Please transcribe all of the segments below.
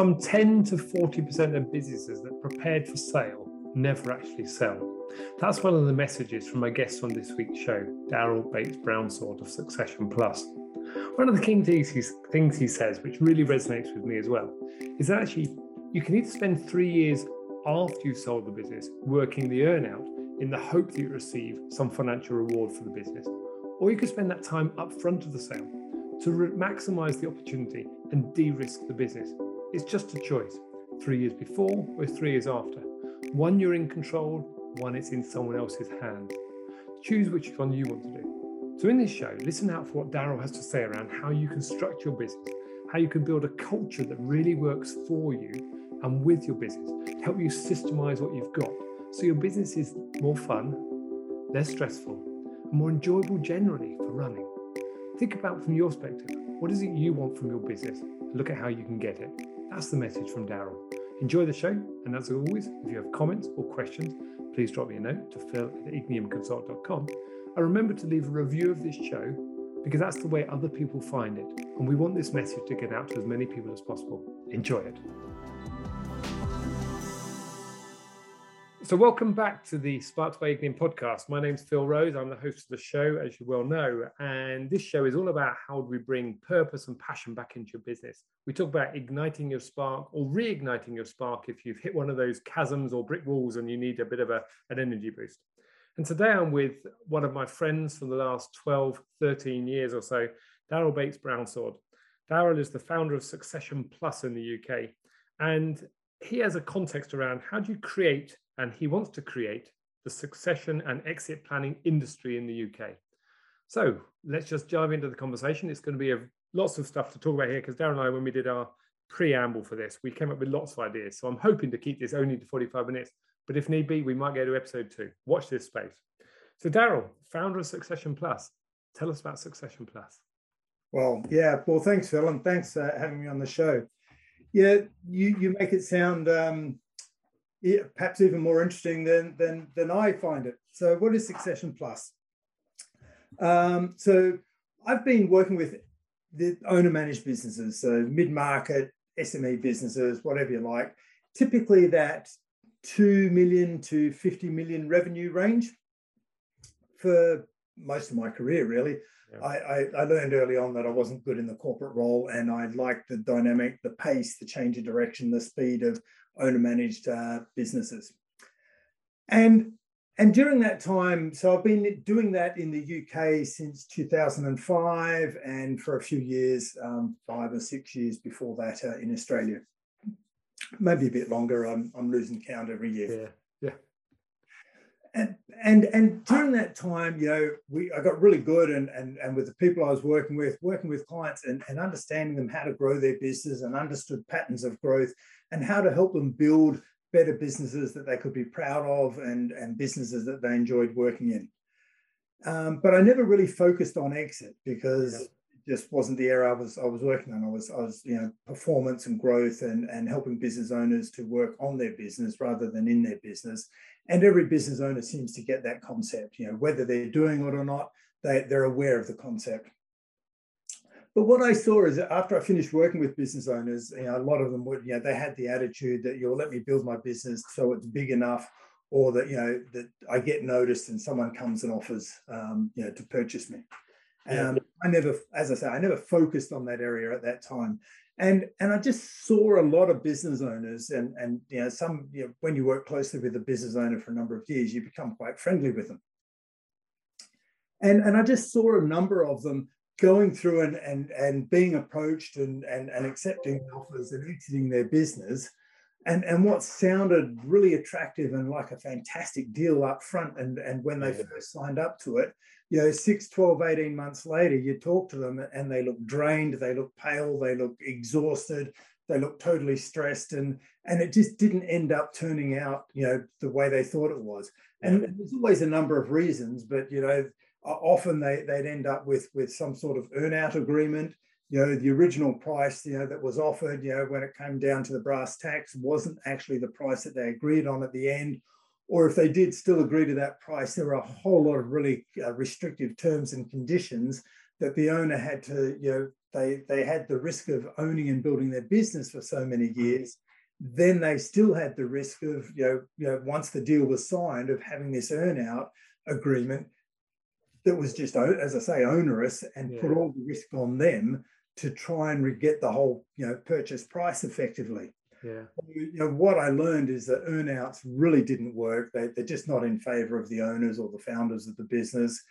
some 10 to 40% of businesses that prepared for sale never actually sell. That's one of the messages from my guest on this week's show, Daryl Bates Brownsword of Succession Plus. One of the key things he says, which really resonates with me as well, is that actually you can either spend three years after you've sold the business working the earnout in the hope that you receive some financial reward for the business, or you could spend that time up front of the sale to re- maximize the opportunity and de risk the business. It's just a choice three years before or three years after. One you're in control, one it's in someone else's hands. Choose which one you want to do. So, in this show, listen out for what Daryl has to say around how you construct your business, how you can build a culture that really works for you and with your business to help you systemize what you've got so your business is more fun, less stressful, and more enjoyable generally for running. Think about from your perspective what is it you want from your business? Look at how you can get it. That's the message from Daryl. Enjoy the show, and as always, if you have comments or questions, please drop me a note to phil at igniumconsult.com. And remember to leave a review of this show because that's the way other people find it. And we want this message to get out to as many people as possible. Enjoy it. So, welcome back to the Sparked by Ignium podcast. My name's Phil Rose. I'm the host of the show, as you well know. And this show is all about how do we bring purpose and passion back into your business. We talk about igniting your spark or reigniting your spark if you've hit one of those chasms or brick walls and you need a bit of a, an energy boost. And today I'm with one of my friends from the last 12, 13 years or so, Daryl Bates Brownsword. Daryl is the founder of Succession Plus in the UK. And he has a context around how do you create and he wants to create the succession and exit planning industry in the UK. So let's just dive into the conversation. It's going to be a, lots of stuff to talk about here because Darren and I, when we did our preamble for this, we came up with lots of ideas. So I'm hoping to keep this only to 45 minutes, but if need be, we might go to episode two. Watch this space. So Daryl, founder of Succession Plus, tell us about Succession Plus. Well, yeah, well, thanks, Phil, and thanks for having me on the show. Yeah, you you make it sound um, perhaps even more interesting than, than, than I find it. So, what is Succession Plus? Um, so, I've been working with the owner managed businesses, so mid market, SME businesses, whatever you like, typically that 2 million to 50 million revenue range for most of my career, really. Yeah. I, I, I, learned early on that I wasn't good in the corporate role and I liked the dynamic, the pace, the change of direction, the speed of owner managed uh, businesses. And and during that time, so I've been doing that in the UK since 2005, and for a few years, um, five or six years before that uh, in Australia. Maybe a bit longer. I'm, I'm losing count every year. Yeah, yeah. And and and during that time, you know, we I got really good, and and and with the people I was working with, working with clients, and and understanding them how to grow their business, and understood patterns of growth, and how to help them build better businesses that they could be proud of and, and businesses that they enjoyed working in. Um, but I never really focused on exit because it just wasn't the area I was I was working on. I was I was you know performance and growth and and helping business owners to work on their business rather than in their business. And every business owner seems to get that concept. You know whether they're doing it or not, they they're aware of the concept. But what I saw is that after I finished working with business owners, you know, a lot of them would, you know, they had the attitude that you'll let me build my business so it's big enough, or that you know that I get noticed and someone comes and offers, um, you know, to purchase me. Um, I never, as I say, I never focused on that area at that time, and and I just saw a lot of business owners, and and you know, some you know, when you work closely with a business owner for a number of years, you become quite friendly with them. And, and I just saw a number of them going through and and and being approached and and, and accepting offers and exiting their business and and what sounded really attractive and like a fantastic deal up front and and when they first signed up to it you know 6 12 18 months later you talk to them and they look drained they look pale they look exhausted they look totally stressed and and it just didn't end up turning out you know the way they thought it was. And there's always a number of reasons but you know often they, they'd end up with, with some sort of earnout agreement. You know, the original price, you know, that was offered, you know, when it came down to the brass tacks wasn't actually the price that they agreed on at the end. Or if they did still agree to that price, there were a whole lot of really uh, restrictive terms and conditions that the owner had to, you know, they they had the risk of owning and building their business for so many years. Then they still had the risk of, you know, you know, once the deal was signed, of having this earnout agreement that was just, as I say, onerous and yeah. put all the risk on them to try and get the whole, you know, purchase price effectively. Yeah. You know, what I learned is that earnouts really didn't work. They, they're just not in favor of the owners or the founders of the business.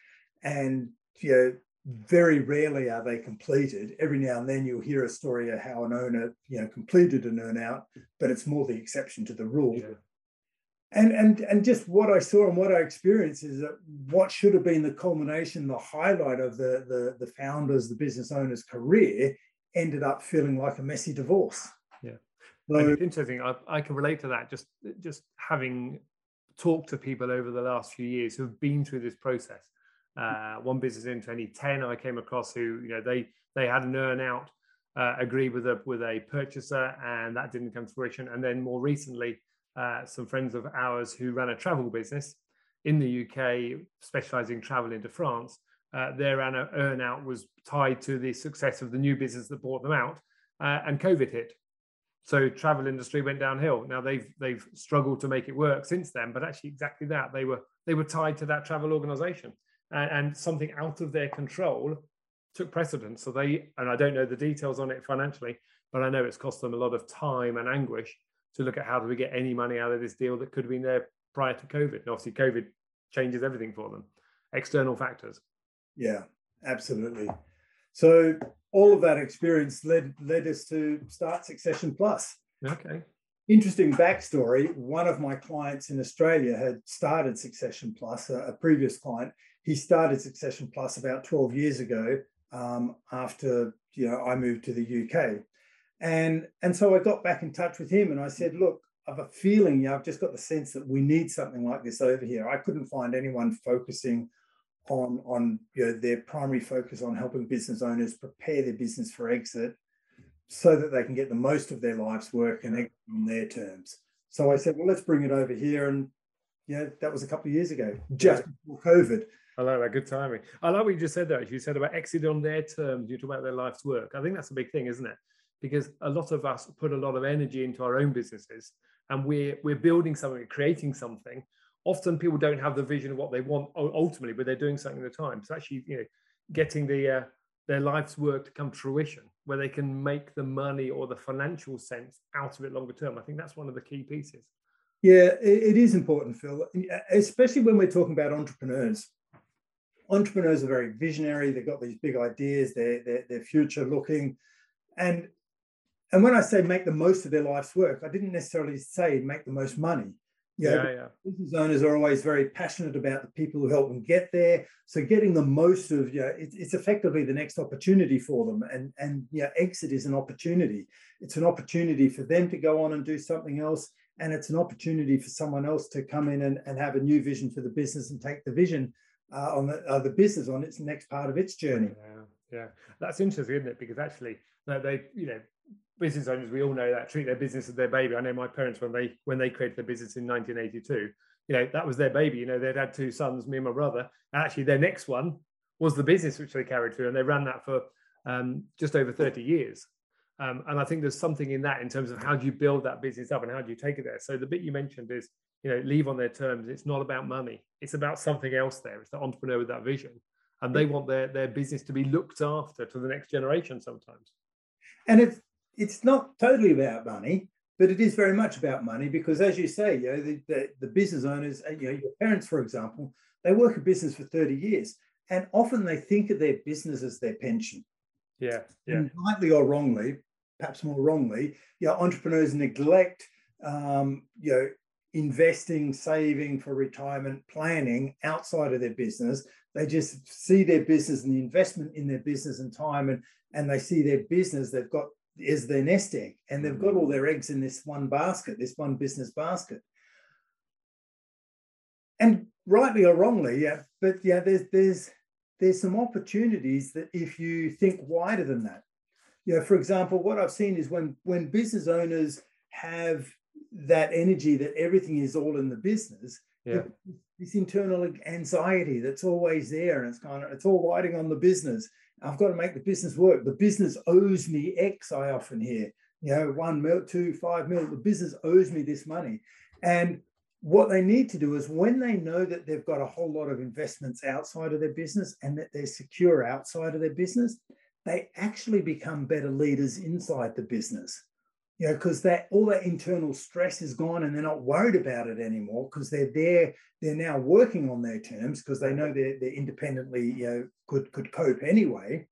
And, you know, very rarely are they completed. Every now and then you'll hear a story of how an owner, you know, completed an earnout, but it's more the exception to the rule. Yeah and and and just what I saw and what I experienced is that what should have been the culmination, the highlight of the the, the founders, the business owners' career, ended up feeling like a messy divorce. Yeah, so, it's interesting. I, I can relate to that. Just just having talked to people over the last few years who have been through this process. Uh, one business in 2010, I came across who you know they they had an earn out uh, agreed with a with a purchaser, and that didn't come to fruition. And then more recently uh, some friends of ours who ran a travel business in the UK, specializing travel into France. Uh, their earnout was tied to the success of the new business that bought them out, uh, and COVID hit. So travel industry went downhill. Now they've they've struggled to make it work since then, but actually exactly that they were they were tied to that travel organization, and, and something out of their control took precedence. So they and I don't know the details on it financially, but I know it's cost them a lot of time and anguish to look at how do we get any money out of this deal that could have been there prior to COVID. And obviously, COVID changes everything for them, external factors. Yeah, absolutely. So all of that experience led led us to start Succession Plus. Okay. Interesting backstory. One of my clients in Australia had started Succession Plus, a, a previous client. He started Succession Plus about 12 years ago um, after you know I moved to the UK. And, and so I got back in touch with him and I said, look, I've a feeling, know, I've just got the sense that we need something like this over here. I couldn't find anyone focusing on, on you know, their primary focus on helping business owners prepare their business for exit so that they can get the most of their life's work and exit on their terms. So I said, well, let's bring it over here. And yeah, that was a couple of years ago, just before COVID. I like that. Good timing. I like what you just said there. You said about exit on their terms. You talk about their life's work. I think that's a big thing, isn't it? Because a lot of us put a lot of energy into our own businesses and we're we're building something creating something. Often people don't have the vision of what they want ultimately but they're doing something at the time. So actually you know getting the uh, their life's work to come to fruition where they can make the money or the financial sense out of it longer term. I think that's one of the key pieces. Yeah it is important phil. Especially when we're talking about entrepreneurs. Entrepreneurs are very visionary. They've got these big ideas. They're, they're, they're future looking. And and when I say make the most of their life's work, I didn't necessarily say make the most money. You know, yeah, yeah. Business owners are always very passionate about the people who help them get there. So getting the most of, you know, it, it's effectively the next opportunity for them. And and yeah, exit is an opportunity. It's an opportunity for them to go on and do something else. And it's an opportunity for someone else to come in and, and have a new vision for the business and take the vision uh, on the, uh, the business on its next part of its journey. Yeah, yeah. That's interesting, isn't it? Because actually, they, you know, business owners, we all know that treat their business as their baby. I know my parents when they when they created their business in 1982, you know that was their baby. You know they'd had two sons, me and my brother. Actually, their next one was the business which they carried through, and they ran that for um, just over 30 years. Um, and I think there's something in that in terms of how do you build that business up and how do you take it there. So the bit you mentioned is you know leave on their terms. It's not about money. It's about something else there. It's the entrepreneur with that vision, and they want their their business to be looked after to the next generation sometimes. And it's it's not totally about money, but it is very much about money because, as you say, you know, the, the, the business owners, uh, you know, your parents, for example, they work a business for 30 years and often they think of their business as their pension. Yeah. yeah. And rightly or wrongly, perhaps more wrongly, you know, entrepreneurs neglect, um, you know, investing, saving for retirement, planning outside of their business. They just see their business and the investment in their business and time, and and they see their business. They've got is their nest egg, and they've got mm. all their eggs in this one basket, this one business basket. And rightly or wrongly, yeah, but yeah, there's there's there's some opportunities that if you think wider than that, you know, for example, what I've seen is when when business owners have that energy that everything is all in the business, yeah. this internal anxiety that's always there, and it's kind of it's all riding on the business I've got to make the business work. The business owes me X, I often hear. You know, one mil, two, five mil, the business owes me this money. And what they need to do is when they know that they've got a whole lot of investments outside of their business and that they're secure outside of their business, they actually become better leaders inside the business. You know, because that all that internal stress is gone and they're not worried about it anymore because they're there, they're now working on their terms because they know they're, they're independently, you know, could could cope anyway.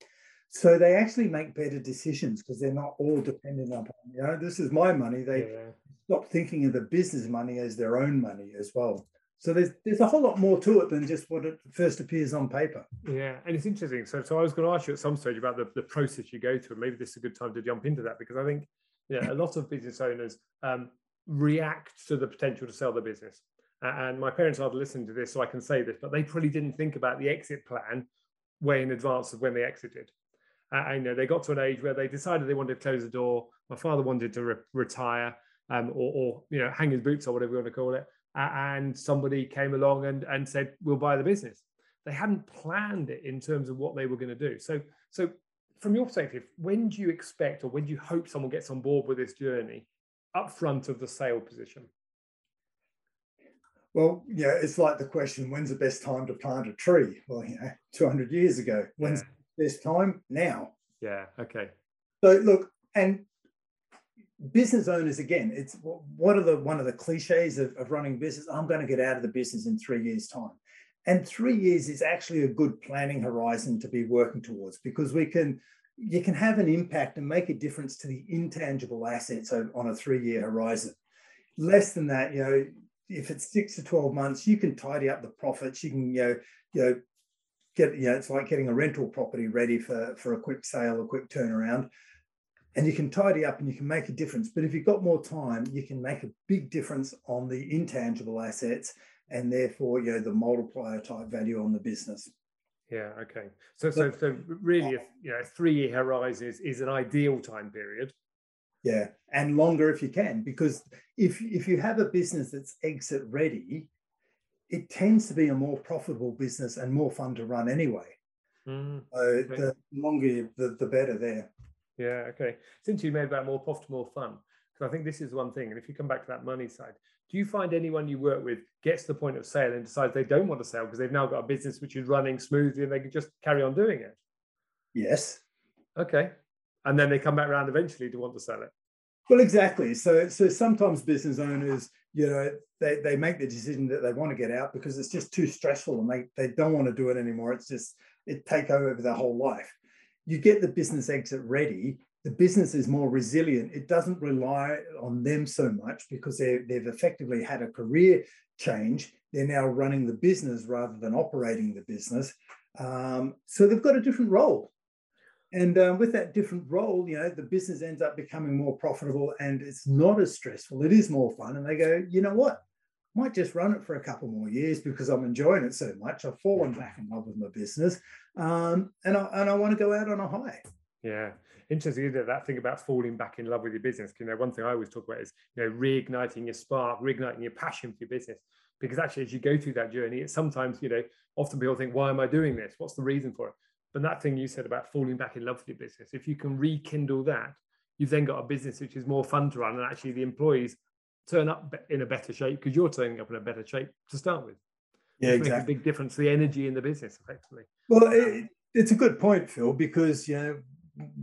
So they actually make better decisions because they're not all dependent upon, you know, this is my money. They yeah. stop thinking of the business money as their own money as well. So there's there's a whole lot more to it than just what it first appears on paper. Yeah, and it's interesting. So so I was going to ask you at some stage about the, the process you go through, and maybe this is a good time to jump into that because I think yeah, a lot of business owners um, react to the potential to sell the business. And my parents are listening to this, so I can say this, but they probably didn't think about the exit plan way in advance of when they exited. Uh, you know, they got to an age where they decided they wanted to close the door. My father wanted to re- retire um, or, or, you know, hang his boots or whatever you want to call it. And somebody came along and, and said, we'll buy the business. They hadn't planned it in terms of what they were going to do. So, so from your perspective, when do you expect or when do you hope someone gets on board with this journey up front of the sale position? Well, yeah, it's like the question, when's the best time to plant a tree? Well, you know, 200 years ago. When's yeah this time now. Yeah. Okay. So look, and business owners again, it's one of the one of the cliches of, of running business. I'm going to get out of the business in three years' time. And three years is actually a good planning horizon to be working towards because we can you can have an impact and make a difference to the intangible assets on a three-year horizon. Less than that, you know, if it's six to 12 months, you can tidy up the profits, you can, you know, you know, get you know it's like getting a rental property ready for for a quick sale a quick turnaround. And you can tidy up and you can make a difference. But if you've got more time you can make a big difference on the intangible assets and therefore you know the multiplier type value on the business yeah okay so so so really if you know three year horizon is, is an ideal time period yeah and longer if you can because if if you have a business that's exit ready it tends to be a more profitable business and more fun to run anyway. Mm, so okay. the longer, the, the better there. Yeah, okay. Since you made that more profitable, more fun, because I think this is one thing. And if you come back to that money side, do you find anyone you work with gets to the point of sale and decides they don't want to sell because they've now got a business which is running smoothly and they can just carry on doing it? Yes. Okay. And then they come back around eventually to want to sell it. Well, exactly. So, so sometimes business owners, you know, they, they make the decision that they want to get out because it's just too stressful and they, they don't want to do it anymore. It's just, it take over their whole life. You get the business exit ready, the business is more resilient. It doesn't rely on them so much because they've effectively had a career change. They're now running the business rather than operating the business. Um, so they've got a different role. And uh, with that different role, you know, the business ends up becoming more profitable and it's not as stressful. It is more fun. And they go, you know what? I might just run it for a couple more years because I'm enjoying it so much. I've fallen back in love with my business. Um, and, I, and I want to go out on a high. Yeah. Interesting, isn't it? That thing about falling back in love with your business. You know, one thing I always talk about is, you know, reigniting your spark, reigniting your passion for your business. Because actually, as you go through that journey, it's sometimes, you know, often people think, why am I doing this? What's the reason for it? But that thing you said about falling back in love with your business, if you can rekindle that, you've then got a business which is more fun to run, and actually the employees turn up in a better shape because you're turning up in a better shape to start with. Yeah, exactly. Makes a big difference. The energy in the business, effectively. Well, it, it's a good point, Phil, because you know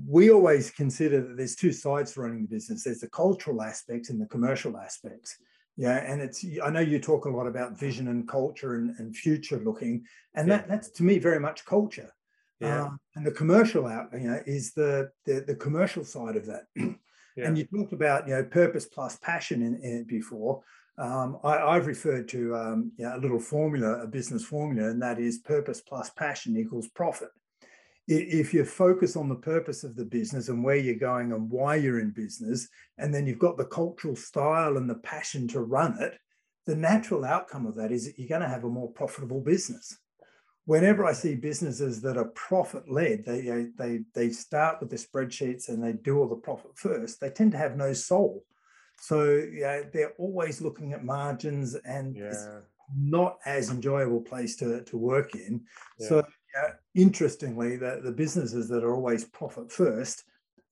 we always consider that there's two sides to running the business. There's the cultural aspects and the commercial aspects. Yeah, and it's I know you talk a lot about vision and culture and, and future looking, and yeah. that that's to me very much culture. Yeah. Um, and the commercial out, you know, is the the, the commercial side of that. yeah. And you talked about, you know, purpose plus passion in, in it before. Um, I, have referred to um, you know, a little formula, a business formula, and that is purpose plus passion equals profit. If you focus on the purpose of the business and where you're going and why you're in business, and then you've got the cultural style and the passion to run it, the natural outcome of that is that you're going to have a more profitable business whenever I see businesses that are profit led, they, they, they start with the spreadsheets and they do all the profit first, they tend to have no soul. So yeah, they're always looking at margins and yeah. it's not as enjoyable place to, to work in. Yeah. So uh, interestingly, the, the businesses that are always profit first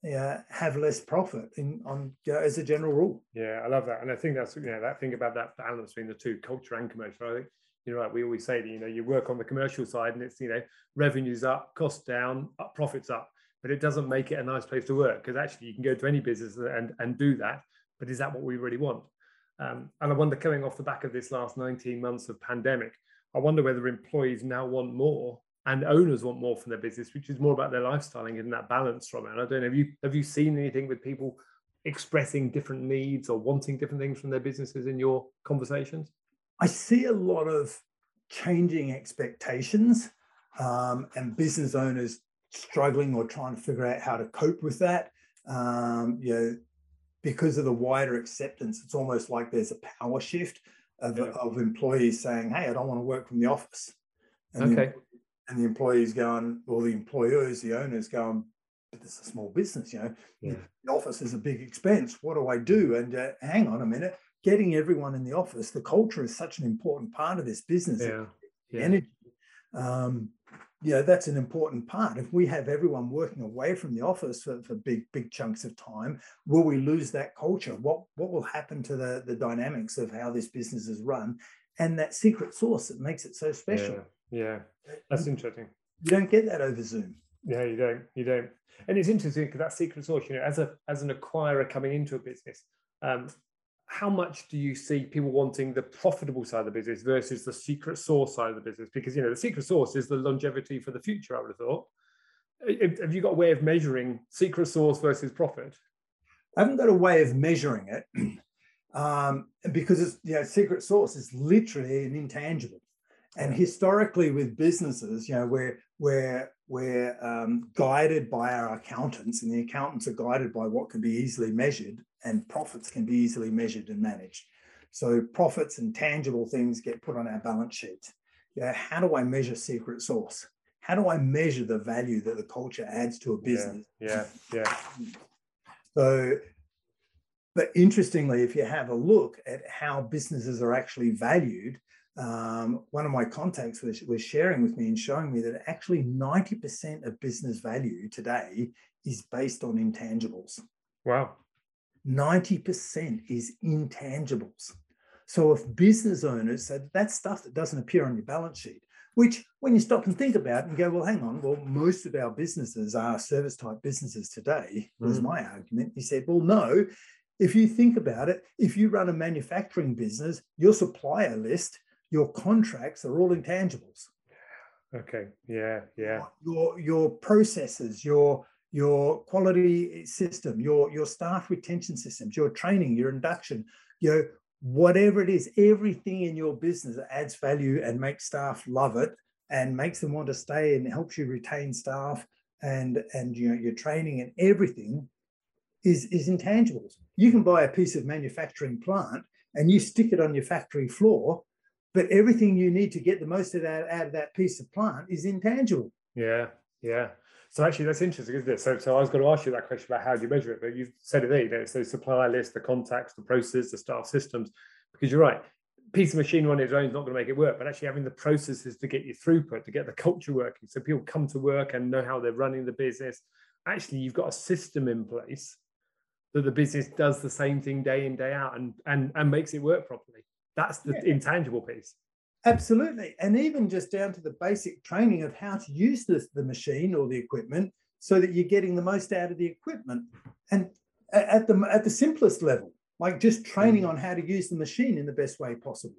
yeah, have less profit in on know, as a general rule. Yeah, I love that, and I think that's you know that thing about that balance between the two, culture and commercial. I think you're right. We always say that you know you work on the commercial side, and it's you know revenues up, costs down, up, profits up, but it doesn't make it a nice place to work because actually you can go to any business and and do that. But is that what we really want? Um, and I wonder, coming off the back of this last 19 months of pandemic, I wonder whether employees now want more and owners want more from their business, which is more about their lifestyle and getting that balance from it. And I don't know, have you have you seen anything with people expressing different needs or wanting different things from their businesses in your conversations? I see a lot of changing expectations um, and business owners struggling or trying to figure out how to cope with that. Um, you know, because of the wider acceptance, it's almost like there's a power shift of, yeah. of employees saying, "Hey, I don't want to work from the office." And okay. And the employees going, or the employers, the owners going, but this is a small business, you know. Yeah. The office is a big expense. What do I do? And uh, hang on a minute, getting everyone in the office, the culture is such an important part of this business. Yeah. yeah. Energy. Um, you know, that's an important part. If we have everyone working away from the office for, for big, big chunks of time, will we lose that culture? What what will happen to the, the dynamics of how this business is run and that secret sauce that makes it so special? Yeah, that's interesting. You don't get that over Zoom. Yeah, you don't. You don't. And it's interesting because that secret sauce, you know, as a as an acquirer coming into a business, um, how much do you see people wanting the profitable side of the business versus the secret sauce side of the business? Because you know the secret sauce is the longevity for the future. I would have thought. Have you got a way of measuring secret sauce versus profit? I haven't got a way of measuring it um, because it's you know secret sauce is literally an intangible. And historically, with businesses, you know, we're we're we're um, guided by our accountants, and the accountants are guided by what can be easily measured, and profits can be easily measured and managed. So profits and tangible things get put on our balance sheet. Yeah, how do I measure secret sauce? How do I measure the value that the culture adds to a business? Yeah, yeah. yeah. So but interestingly, if you have a look at how businesses are actually valued, um, one of my contacts was, was sharing with me and showing me that actually 90% of business value today is based on intangibles. Wow. 90% is intangibles. So if business owners said that's stuff that doesn't appear on your balance sheet, which when you stop and think about it and go, well, hang on, well, most of our businesses are service type businesses today, was mm. my argument. He said, well, no, if you think about it, if you run a manufacturing business, your supplier list your contracts are all intangibles. Okay. Yeah. Yeah. Your your processes, your your quality system, your your staff retention systems, your training, your induction, your whatever it is, everything in your business that adds value and makes staff love it and makes them want to stay and helps you retain staff and and you know your training and everything is is intangibles. You can buy a piece of manufacturing plant and you stick it on your factory floor but everything you need to get the most of that out of that piece of plant is intangible. Yeah, yeah. So actually, that's interesting, isn't it? So, so I was going to ask you that question about how do you measure it, but you've said it there. You know, it's the supplier list, the contacts, the processes, the staff systems. Because you're right, piece of machinery on its own is not going to make it work, but actually having the processes to get your throughput, to get the culture working, so people come to work and know how they're running the business. Actually, you've got a system in place that the business does the same thing day in day out and and and makes it work properly. That's the yeah. intangible piece. Absolutely. And even just down to the basic training of how to use this, the machine or the equipment so that you're getting the most out of the equipment. And at the at the simplest level, like just training mm. on how to use the machine in the best way possible.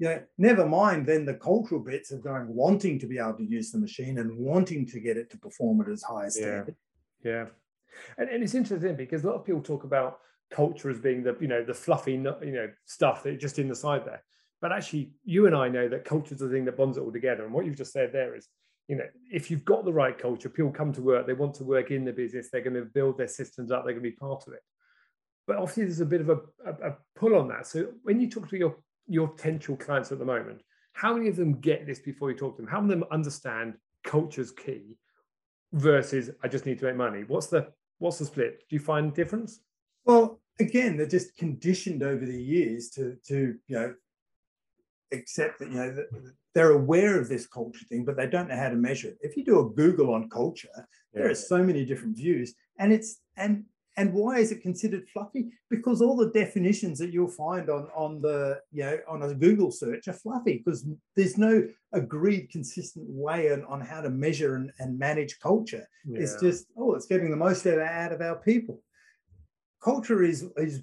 You know, never mind then the cultural bits of going wanting to be able to use the machine and wanting to get it to perform at as high a standard. Yeah. yeah. And, and it's interesting because a lot of people talk about culture as being the you know the fluffy you know stuff that just in the side there. But actually you and i know that culture is the thing that bonds it all together. And what you've just said there is you know if you've got the right culture people come to work they want to work in the business they're going to build their systems up they're going to be part of it. But obviously there's a bit of a, a, a pull on that. So when you talk to your your potential clients at the moment how many of them get this before you talk to them? How many of them understand culture's key versus i just need to make money what's the what's the split? Do you find difference? Well, again, they're just conditioned over the years to, to you know, accept that you know they're aware of this culture thing, but they don't know how to measure it. If you do a Google on culture, yeah. there are so many different views, and it's and and why is it considered fluffy? Because all the definitions that you'll find on, on the, you know, on a Google search are fluffy because there's no agreed consistent way on, on how to measure and, and manage culture. Yeah. It's just, oh, it's getting the most out of our people. Culture is is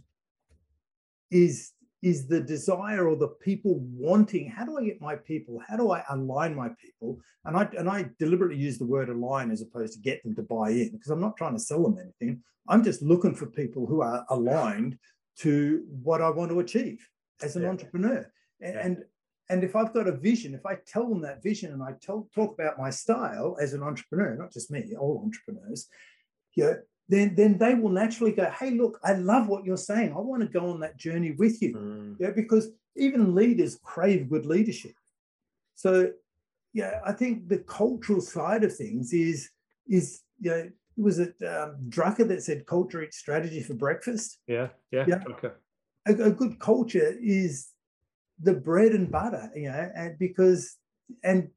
is is the desire or the people wanting how do i get my people how do i align my people and i and i deliberately use the word align as opposed to get them to buy in because i'm not trying to sell them anything i'm just looking for people who are aligned to what i want to achieve as an yeah. entrepreneur and, yeah. and and if i've got a vision if i tell them that vision and i tell talk about my style as an entrepreneur not just me all entrepreneurs you know, then then they will naturally go, hey, look, I love what you're saying. I want to go on that journey with you. Mm. Yeah, because even leaders crave good leadership. So yeah, I think the cultural side of things is is you know, it was it um, Drucker that said culture eats strategy for breakfast? Yeah, yeah, yeah. Okay. A, a good culture is the bread and butter, you know, and because and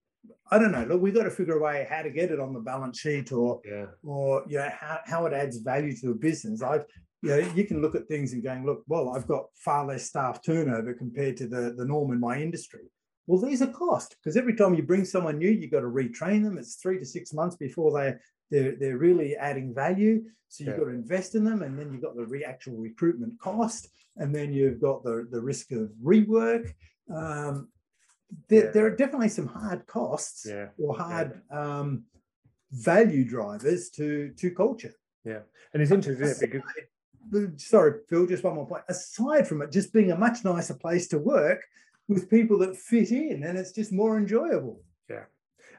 I don't know. Look, we've got to figure a way how to get it on the balance sheet or yeah. or you know how, how it adds value to the business. I've you know, you can look at things and going, look, well, I've got far less staff turnover compared to the, the norm in my industry. Well, these are cost because every time you bring someone new, you've got to retrain them. It's three to six months before they they're, they're really adding value. So you've yeah. got to invest in them, and then you've got the re- actual recruitment cost, and then you've got the, the risk of rework. Um, there, yeah. there are definitely some hard costs yeah. or hard yeah. um, value drivers to to culture. Yeah, and it's interesting because sorry, Phil, just one more point. Aside from it just being a much nicer place to work with people that fit in, and it's just more enjoyable. Yeah.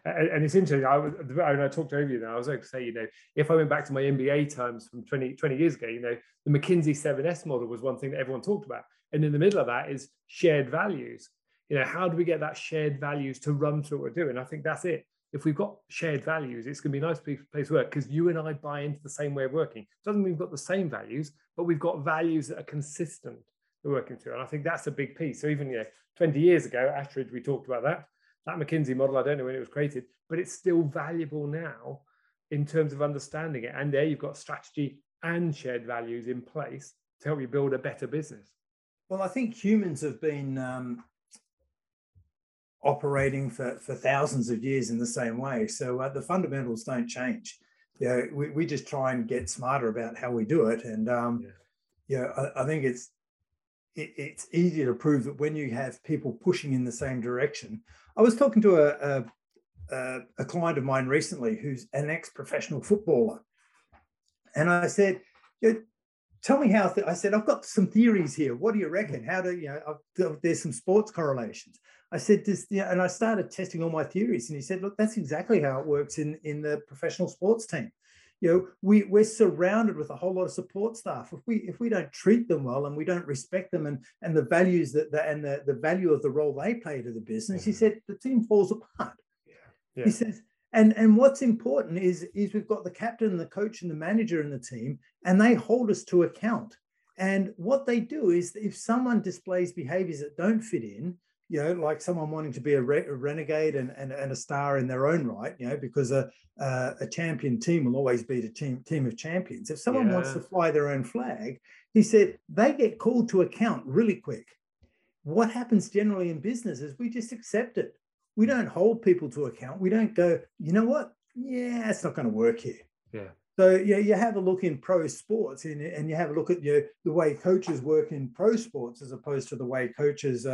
And, it's interesting. I was when I talked over you now, I was going to say, you know, if I went back to my MBA times from 20, 20 years ago, you know, the McKinsey 7S model was one thing that everyone talked about. And in the middle of that is shared values you know how do we get that shared values to run through what we're doing? I think that's it. If we've got shared values it's going to be a nice place to work because you and i buy into the same way of working. Doesn't mean we've got the same values but we've got values that are consistent we're working through and i think that's a big piece. So even you know 20 years ago ashridge we talked about that. That mckinsey model i don't know when it was created but it's still valuable now in terms of understanding it. And there you've got strategy and shared values in place to help you build a better business. Well i think humans have been um, operating for, for thousands of years in the same way. So uh, the fundamentals don't change. You know, we, we just try and get smarter about how we do it. And um, yeah, I, I, think it's it, it's easier to prove that when you have people pushing in the same direction. I was talking to a, a, a client of mine recently who's an ex-professional footballer. And I said, tell me how I said, I've got some theories here. What do you reckon? How do you know, there's some sports correlations. I said this, yeah, and I started testing all my theories. And he said, look, that's exactly how it works in, in the professional sports team. You know, we, we're surrounded with a whole lot of support staff. If we if we don't treat them well and we don't respect them and, and the values that the, and the, the value of the role they play to the business, he mm-hmm. said the team falls apart. Yeah. Yeah. He says, and and what's important is is we've got the captain the coach and the manager in the team and they hold us to account and what they do is if someone displays behaviors that don't fit in you know like someone wanting to be a, re- a renegade and, and, and a star in their own right you know because a, a, a champion team will always beat a team, team of champions if someone yeah. wants to fly their own flag he said they get called to account really quick what happens generally in business is we just accept it we hmm. don't hold people to account. We don't go, you know what? Yeah, it's not going to work here. Yeah. So yeah, you have a look in pro sports and, and you have a look at you know, the way coaches work in pro sports as opposed to the way coaches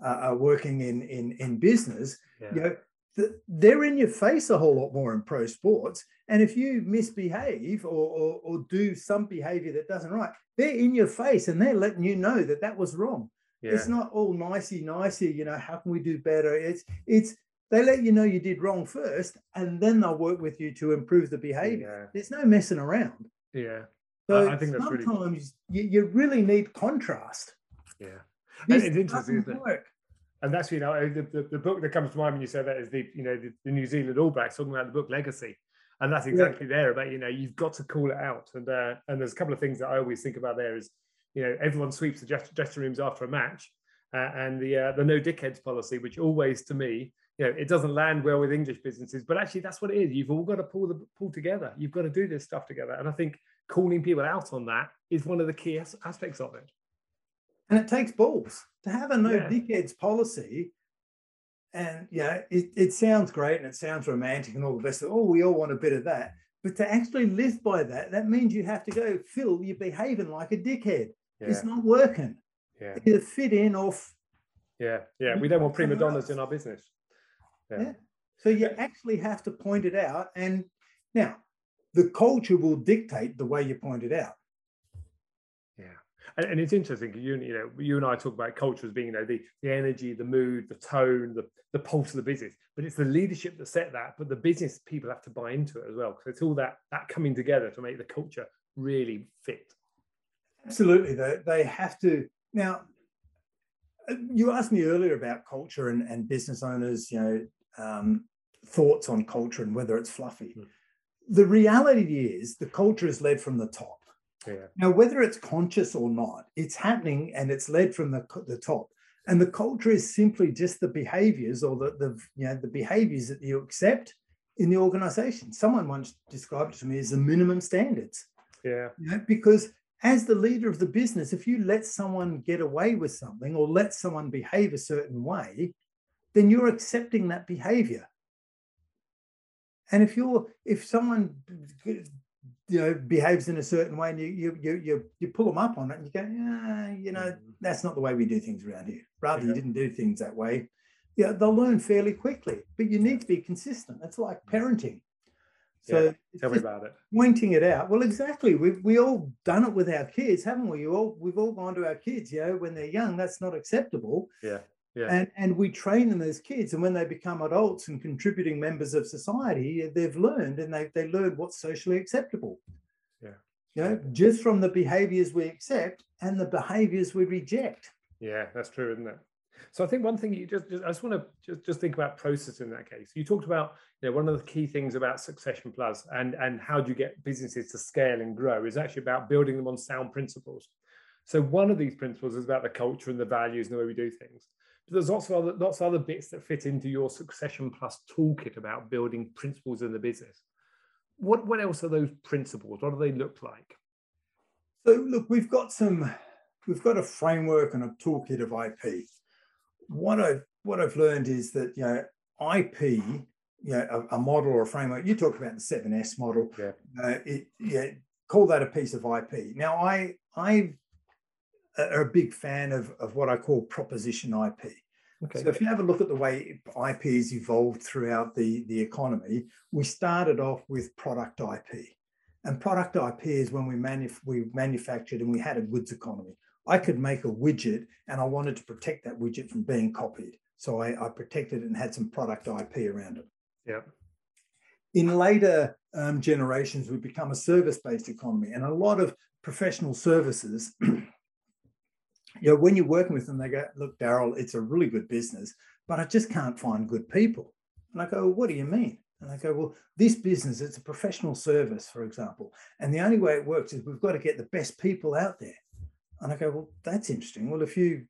are, are working in, in, in business. Yeah. You know, the, they're in your face a whole lot more in pro sports. And if you misbehave or, or, or do some behavior that doesn't right, they're in your face and they're letting you know that that was wrong. Yeah. It's not all nicey nicey, you know, how can we do better? It's it's they let you know you did wrong first and then they'll work with you to improve the behavior. Yeah. There's no messing around. Yeah. So I think that's sometimes really... you, you really need contrast. Yeah. This it's interesting, isn't it? And that's you know the, the, the, book that comes to mind when you say that is the you know the, the New Zealand All Blacks talking about the book Legacy, and that's exactly yeah. there about you know you've got to call it out and uh, and there's a couple of things that I always think about there is you know, everyone sweeps the dressing rooms after a match. uh, and the uh, the no dickheads policy, which always to me, you know, it doesn't land well with English businesses, but actually that's what it is. You've all got to pull the pull together. You've got to do this stuff together, and I think calling people out on that is one of the key as- aspects of it. And it takes balls to have a no Yeah. dickheads policy. And yeah, it, it sounds great and it sounds romantic and all the best. Oh, we all want a bit of that. But to actually live by that, that means you have to go, Phil, you're behaving like a dickhead. Yeah, It's not working. yeah, Either fit in or f- yeah, yeah. We don't want prima donnas in our business. Yeah, Yeah. So you actually have to point it out. And now the culture will dictate the way you point it out. yeah. And, and it's interesting You, you know, you and I talk about culture as being, you know, the, the energy, the mood, the tone, the, the pulse of the business. But it's the leadership that set that. But the business people have to buy into it as well. because it's all that that coming together to make the culture really fit. Absolutely. They, they have to. Now, uh, you asked me earlier about culture and, and business owners, you know, um, thoughts on culture and whether it's fluffy. Mm. The reality is the culture is led from the top. Yeah, Now, whether it's conscious or not, it's happening and it's led from the, the top. And the culture is simply just the behaviors or the, the you know the behaviors that you accept in the organization. Someone once described it to me as the minimum standards. yeah, You know, because as the leader of the business, if you let someone get away with something or let someone behave a certain way, then you're accepting that behavior. And if you're if someone you know behaves in a certain way and you you you you, you pull them up on it and you go, yeah, you know, Mm. that's not the way we do things around here. Rather, you didn't do things that way. Yeah, they'll learn fairly quickly, but you need to be consistent. It's like parenting. So Yeah. Tell me about it. pointing it out. Well, exactly. We've we all done it with our kids, haven't we? You all we've all gone to our kids, you know, when they're young, that's not acceptable. Yeah, yeah, And and we train them as kids. And when they become adults and contributing members of society, they've learned and they they learn what's socially acceptable. Yeah. You know, just from the behaviors we accept and the behaviors we reject. yeah. That's true, isn't it? So I think one thing you just, just I just want to just, just think about process in that case. You talked about you know one of the key things about Succession Plus and and how do you get businesses to scale and grow is actually about building them on sound principles. So one of these principles is about the culture and the values and the way we do things. But there's lots of other lots of other bits that fit into your Succession Plus toolkit about building principles in the business. What what else are those principles? What do they look like? So look, we've got some, we've got a framework and a toolkit of IP. What I've what I've learned is that you know IP, you know, a, a model or a framework. You talked about the seven S model. Yeah. Uh, it, yeah, call that a piece of IP. Now I I are a big fan of of what I call proposition IP. Okay. So if you have a look at the way IP has evolved throughout the, the economy, we started off with product IP. And product IP is when we, manuf- we manufactured and we had a goods economy. I could make a widget and I wanted to protect that widget from being copied. So I, I protected it and had some product IP around it. yeah. In later um, generations, we've become a service based economy and a lot of professional services. You know, when you're working with them, they go, Look, Daryl, it's a really good business, but I just can't find good people. And I go, well, What do you mean? And I go, Well, this business, it's a professional service, for example. And the only way it works is we've got to get the best people out there. And I go, Well, that's interesting. Well, if you,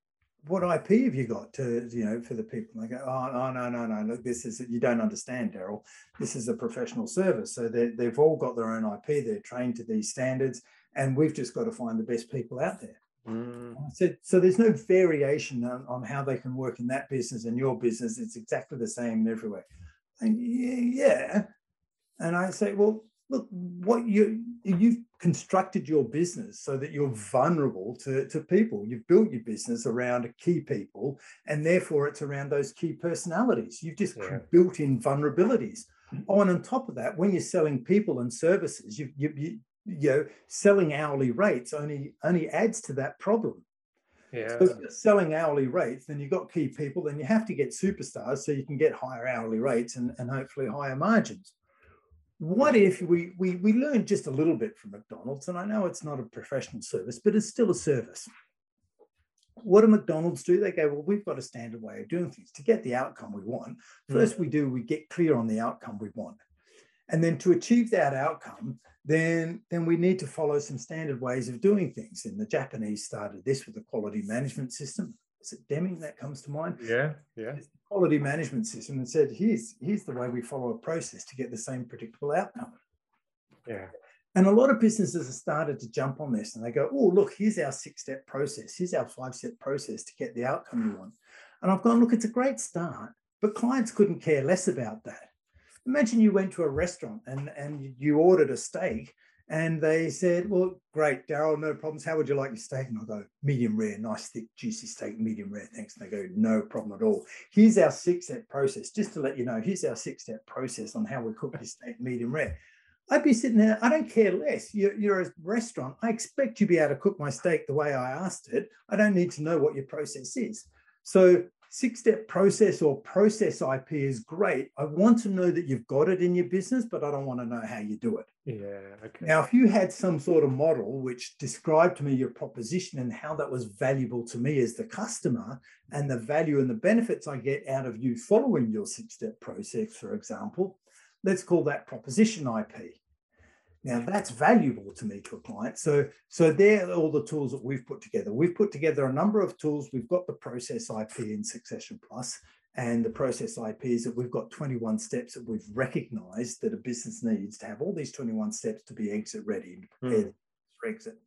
what IP have you got to, you know, for the people? And they go, Oh, no, no, no, no. Look, this is, you don't understand, Daryl. This is a professional service. So they, they've all got their own IP. They're trained to these standards. And we've just got to find the best people out there. Mm, I said, so there's no variation on, on how they can work in that business and your business. It's exactly the same everywhere. And yeah, yeah. And I say, well, look, what you you've constructed your business so that you're vulnerable to, to people. You've built your business around key people, and therefore it's around those key personalities. You've just Yeah. built in vulnerabilities. Oh, and on top of that, when you're selling people and services, you, you, you you know, selling hourly rates only only adds to that problem. yeah. So selling hourly rates, then you've got key people, then you have to get superstars so you can get higher hourly rates and, and hopefully higher margins. What if we, we we learned just a little bit from McDonald's, and I know it's not a professional service, but it's still a service. What do McDonald's do? They go, well, we've got a standard way of doing things to get the outcome we want. Mm. First, we do we get clear on the outcome we want, and then to achieve that outcome, then then we need to follow some standard ways of doing things. And the Japanese started this with the quality management system. is it Deming that comes to mind? Yeah, yeah. quality management system and said, here's here's the way we follow a process to get the same predictable outcome. Yeah. And a lot of businesses have started to jump on this and they go, oh, look, here's our six step process. Here's our five step process to get the outcome you want. And I've gone, look, it's a great start, but clients couldn't care less about that. Imagine you went to a restaurant and, and you ordered a steak and they said, Well, great, Daryl, no problems. How would you like your steak? And I go, Medium rare, nice, thick, juicy steak, medium rare. Thanks. And they go, No problem at all. Here's our six step process. Just to let you know, here's our six step process on how we cook this steak, medium rare. I'd be sitting there, I don't care less. You're, you're a restaurant. I expect you to be able to cook my steak the way I asked it. I don't need to know what your process is. So six step process or process IP is great. I want to know that you've got it in your business, but I don't want to know how you do it. Yeah. Okay. Now, if you had some sort of model which described to me your proposition and how that was valuable to me as the customer and the value and the benefits I get out of you following your six step process, for example, let's call that proposition IP. Now that's valuable to me to a client. So, so they're all the tools that we've put together. We've put together a number of tools. We've got the process IP in Succession Plus, and the process IP is that we've got 21 steps that we've recognized that a business needs to have all these 21 steps to be exit ready and prepared mm. for exit.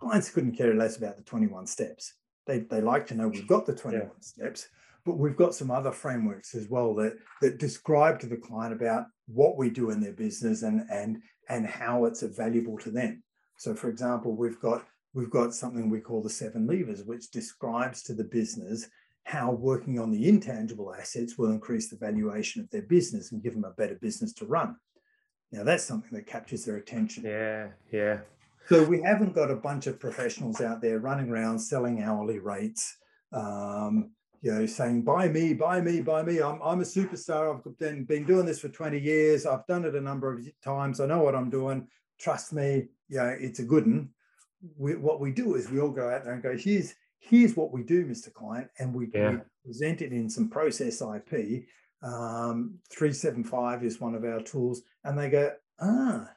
Clients couldn't care less about the 21 steps. They, they like to know we've got the 21 yeah. steps, but we've got some other frameworks as well that, that describe to the client about what we do in their business and, and and how it's valuable to them. So, for example, we've got we've got something we call the seven levers, which describes to the business how working on the intangible assets will increase the valuation of their business and give them a better business to run. Now, that's something that captures their attention. Yeah, yeah. So we haven't got a bunch of professionals out there running around selling hourly rates, um, you know, saying, buy me, buy me, buy me. I'm, I'm a superstar. I've been, been doing this for 20 years. I've done it a number of times. I know what I'm doing. Trust me, you know, it's a good one. We, what we do is we all go out there and go, here's, here's what we do, Mr. Client. And we, yeah. we present it in some process IP. Um, 375 is one of our tools. And they go, ah,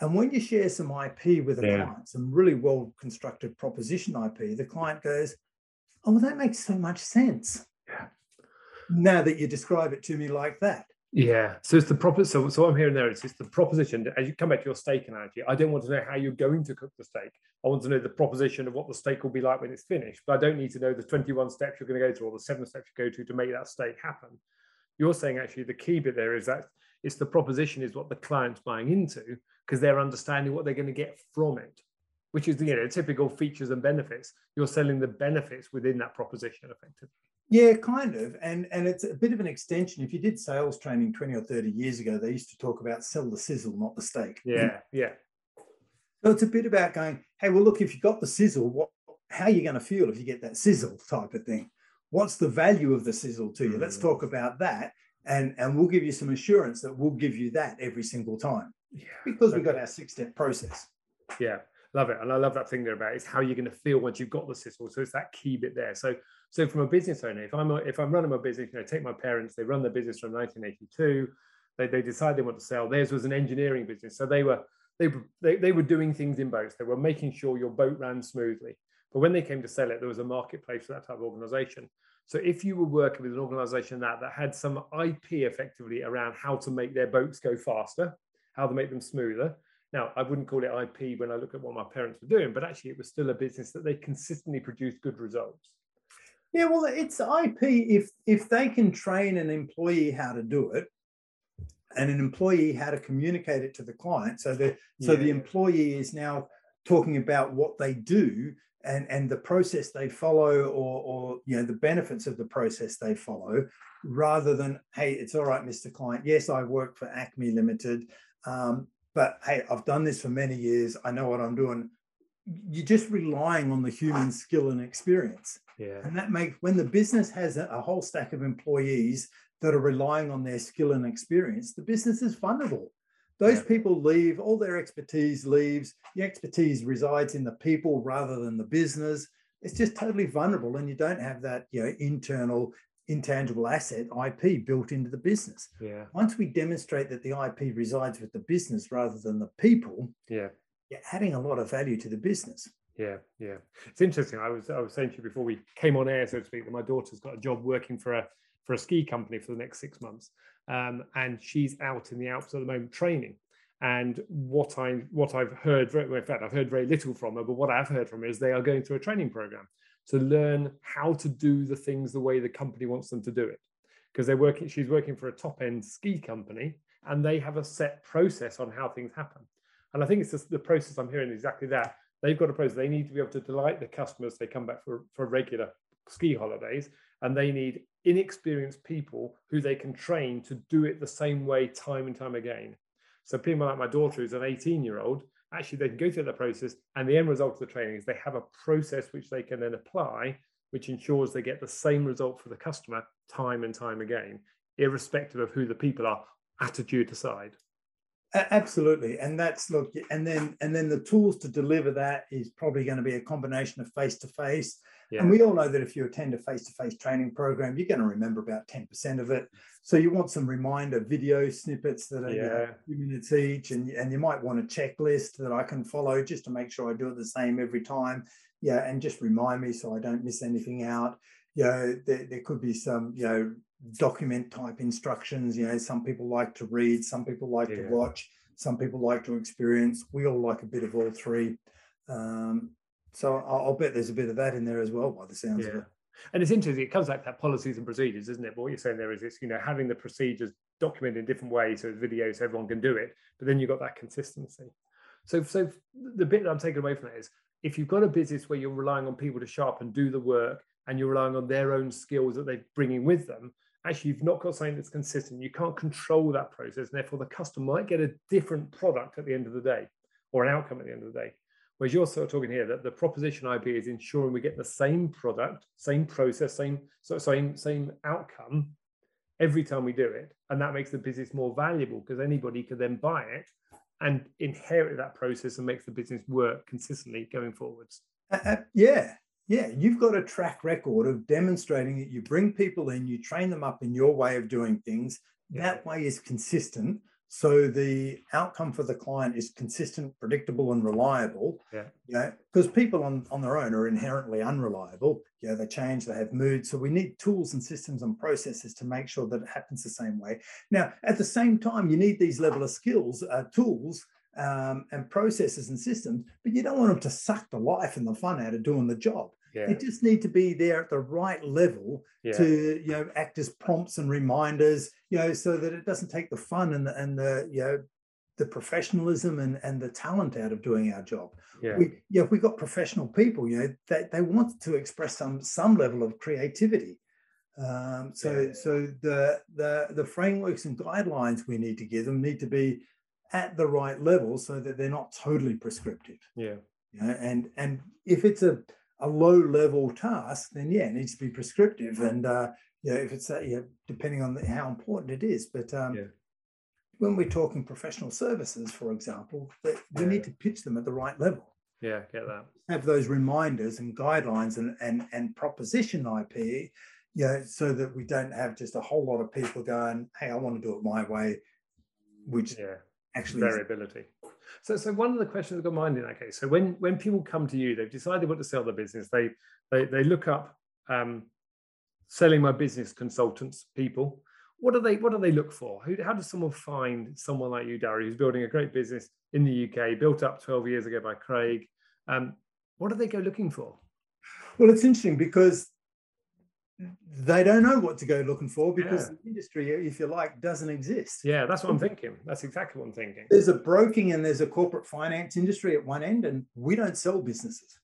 and when you share some IP with a yeah. client, some really well constructed proposition IP, the client goes, oh, well, that makes so much sense. Yeah. Now that you describe it to me like that. Yeah. So it's the proper. So, so I'm hearing there is it's the proposition. As you come back to your steak analogy, I don't want to know how you're going to cook the steak. I want to know the proposition of what the steak will be like when it's finished. But I don't need to know the 21 steps you're going to go through or the seven steps you go to to make that steak happen. You're saying actually the key bit there is that it's the proposition is what the client's buying into because they're understanding what they're going to get from it which is you know typical features and benefits. You're selling the benefits within that proposition effectively. Yeah, kind of. And and it's a bit of an extension. If you did sales training 20 or 30 years ago, they used to talk about sell the sizzle, not the steak. Yeah, yeah. So it's a bit about going, hey, well, look, if you got the sizzle, what how are you going to feel if you get that sizzle type of thing? What's the value of the sizzle to you? Mm. Let's talk about that. And, and we'll give you some assurance that we'll give you that every single time. Yeah. Because we've got our six-step process. Yeah. Love it. And I love that thing there about it's how you're going to feel once you've got the sizzle. So it's that key bit there. So so from a business owner, if I'm a, if I'm running my business, you know, take my parents, they run their business from 1982. They, they decide they want to sell. Theirs was an engineering business. So they were they, they, they were doing things in boats. They were making sure your boat ran smoothly. But when they came to sell it, there was a marketplace for that type of organization. So if you were working with an organization that that had some IP effectively around how to make their boats go faster, how to make them smoother, now, I wouldn't call it IP when I look at what my parents were doing, but actually, it was still a business that they consistently produced good results. Yeah, well, it's IP if if they can train an employee how to do it, and an employee how to communicate it to the client. So the so the employee is now talking about what they do and and the process they follow, or or you know the benefits of the process they follow, rather than hey, it's all right, Mr. Client. Yes, I work for Acme Limited. Um, but hey, I've done this for many years. I know what I'm doing. You're just relying on the human skill and experience. Yeah. And that makes when the business has a, a whole stack of employees that are relying on their skill and experience, the business is vulnerable. Those yeah. people leave, all their expertise leaves. The expertise resides in the people rather than the business. It's just totally vulnerable, and you don't have that you know internal intangible asset IP built into the business. Yeah. Once we demonstrate that the IP resides with the business rather than the people, yeah, you're adding a lot of value to the business. Yeah, yeah. It's interesting. I was I was saying to you before we came on air, so to speak, that my daughter's got a job working for a for a ski company for the next six months, um, and she's out in the Alps at the moment training. And what I what I've heard, well, in fact, I've heard very little from her, but what I've heard from her is they are going through a training program to learn how to do the things the way the company wants them to do it. Because they're working, she's working for a top end ski company, and they have a set process on how things happen. And I think it's just the process I'm hearing exactly that. They've got a process. They need to be able to delight the customers. They come back for, for regular ski holidays, and they need inexperienced people who they can train to do it the same way time and time again. So people like my daughter, who's an 18 year old, actually they can go through that process and the end result of the training is they have a process which they can then apply, which ensures they get the same result for the customer time and time again, irrespective of who the people are, attitude aside. Absolutely, and that's look, and then and then the tools to deliver that is probably going to be a combination of face to face. And we all know that if you attend a face to face training program, you're going to remember about ten percent of it. So you want some reminder video snippets that are yeah. you know, few minutes each, and and you might want a checklist that I can follow just to make sure I do it the same every time. Yeah, and just remind me so I don't miss anything out. You know, there, there could be some you know document type instructions. You know, some people like to read, some people like yeah. to watch, some people like to experience. We all like a bit of all three. Um, so I'll, I'll, bet there's a bit of that in there as well, by the sounds yeah. of it. And it's interesting. It comes back to that policies and procedures, isn't it? But what you're saying there is, it's you know having the procedures documented in different ways, so videos, so everyone can do it. But then you've got that consistency. So, so the bit that I'm taking away from that is, if you've got a business where you're relying on people to sharp and do the work, and you're relying on their own skills that they're bringing with them, actually you've not got something that's consistent. You can't control that process, and therefore the customer might get a different product at the end of the day, or an outcome at the end of the day. Whereas you're sort of talking here that the proposition IP is ensuring we get the same product, same process, same so same same outcome every time we do it, and that makes the business more valuable because anybody can then buy it and inherit that process and makes the business work consistently going forwards. Uh, uh, yeah, yeah, you've got a track record of demonstrating that you bring people in, you train them up in your way of doing things. Yeah. That way is consistent. So the outcome for the client is consistent, predictable, and reliable. Yeah. Yeah. Because people on, on their own are inherently unreliable. Yeah, they change, they have moods. So we need tools and systems and processes to make sure that it happens the same way. Now, at the same time, you need these level of skills, uh, tools um, and processes and systems, but you don't want them to suck the life and the fun out of doing the job. Yeah. They just need to be there at the right level yeah. to you know act as prompts and reminders, you know, so that it doesn't take the fun and the and the you know the professionalism and, and the talent out of doing our job. Yeah. We, yeah, if we've got professional people, you know, they, they want to express some some level of creativity. Um, so yeah. so the the the frameworks and guidelines we need to give them need to be at the right level so that they're not totally prescriptive. Yeah. You know, and and if it's a a low level task, then yeah, it needs to be prescriptive. And uh, yeah, if it's that, yeah, depending on the, how important it is. But um, yeah. when we're talking professional services, for example, that we yeah. need to pitch them at the right level. Yeah, get that. Have those reminders and guidelines and and and proposition IP, you know, so that we don't have just a whole lot of people going, "Hey, I want to do it my way," which yeah, actually variability. So, so one of the questions I've got mind in that case. So when when people come to you, they've decided what to sell their business. They they they look up um, selling my business consultants people. What do they what do they look for? Who, how does someone find someone like you, Darry, who's building a great business in the UK, built up 12 years ago by Craig? Um, what do they go looking for? Well, it's interesting because they don't know what to go looking for because yeah. the industry, if you like, doesn't exist. Yeah, that's what I'm thinking. That's exactly what I'm thinking. There's a broking and there's a corporate finance industry at one end, and we don't sell businesses.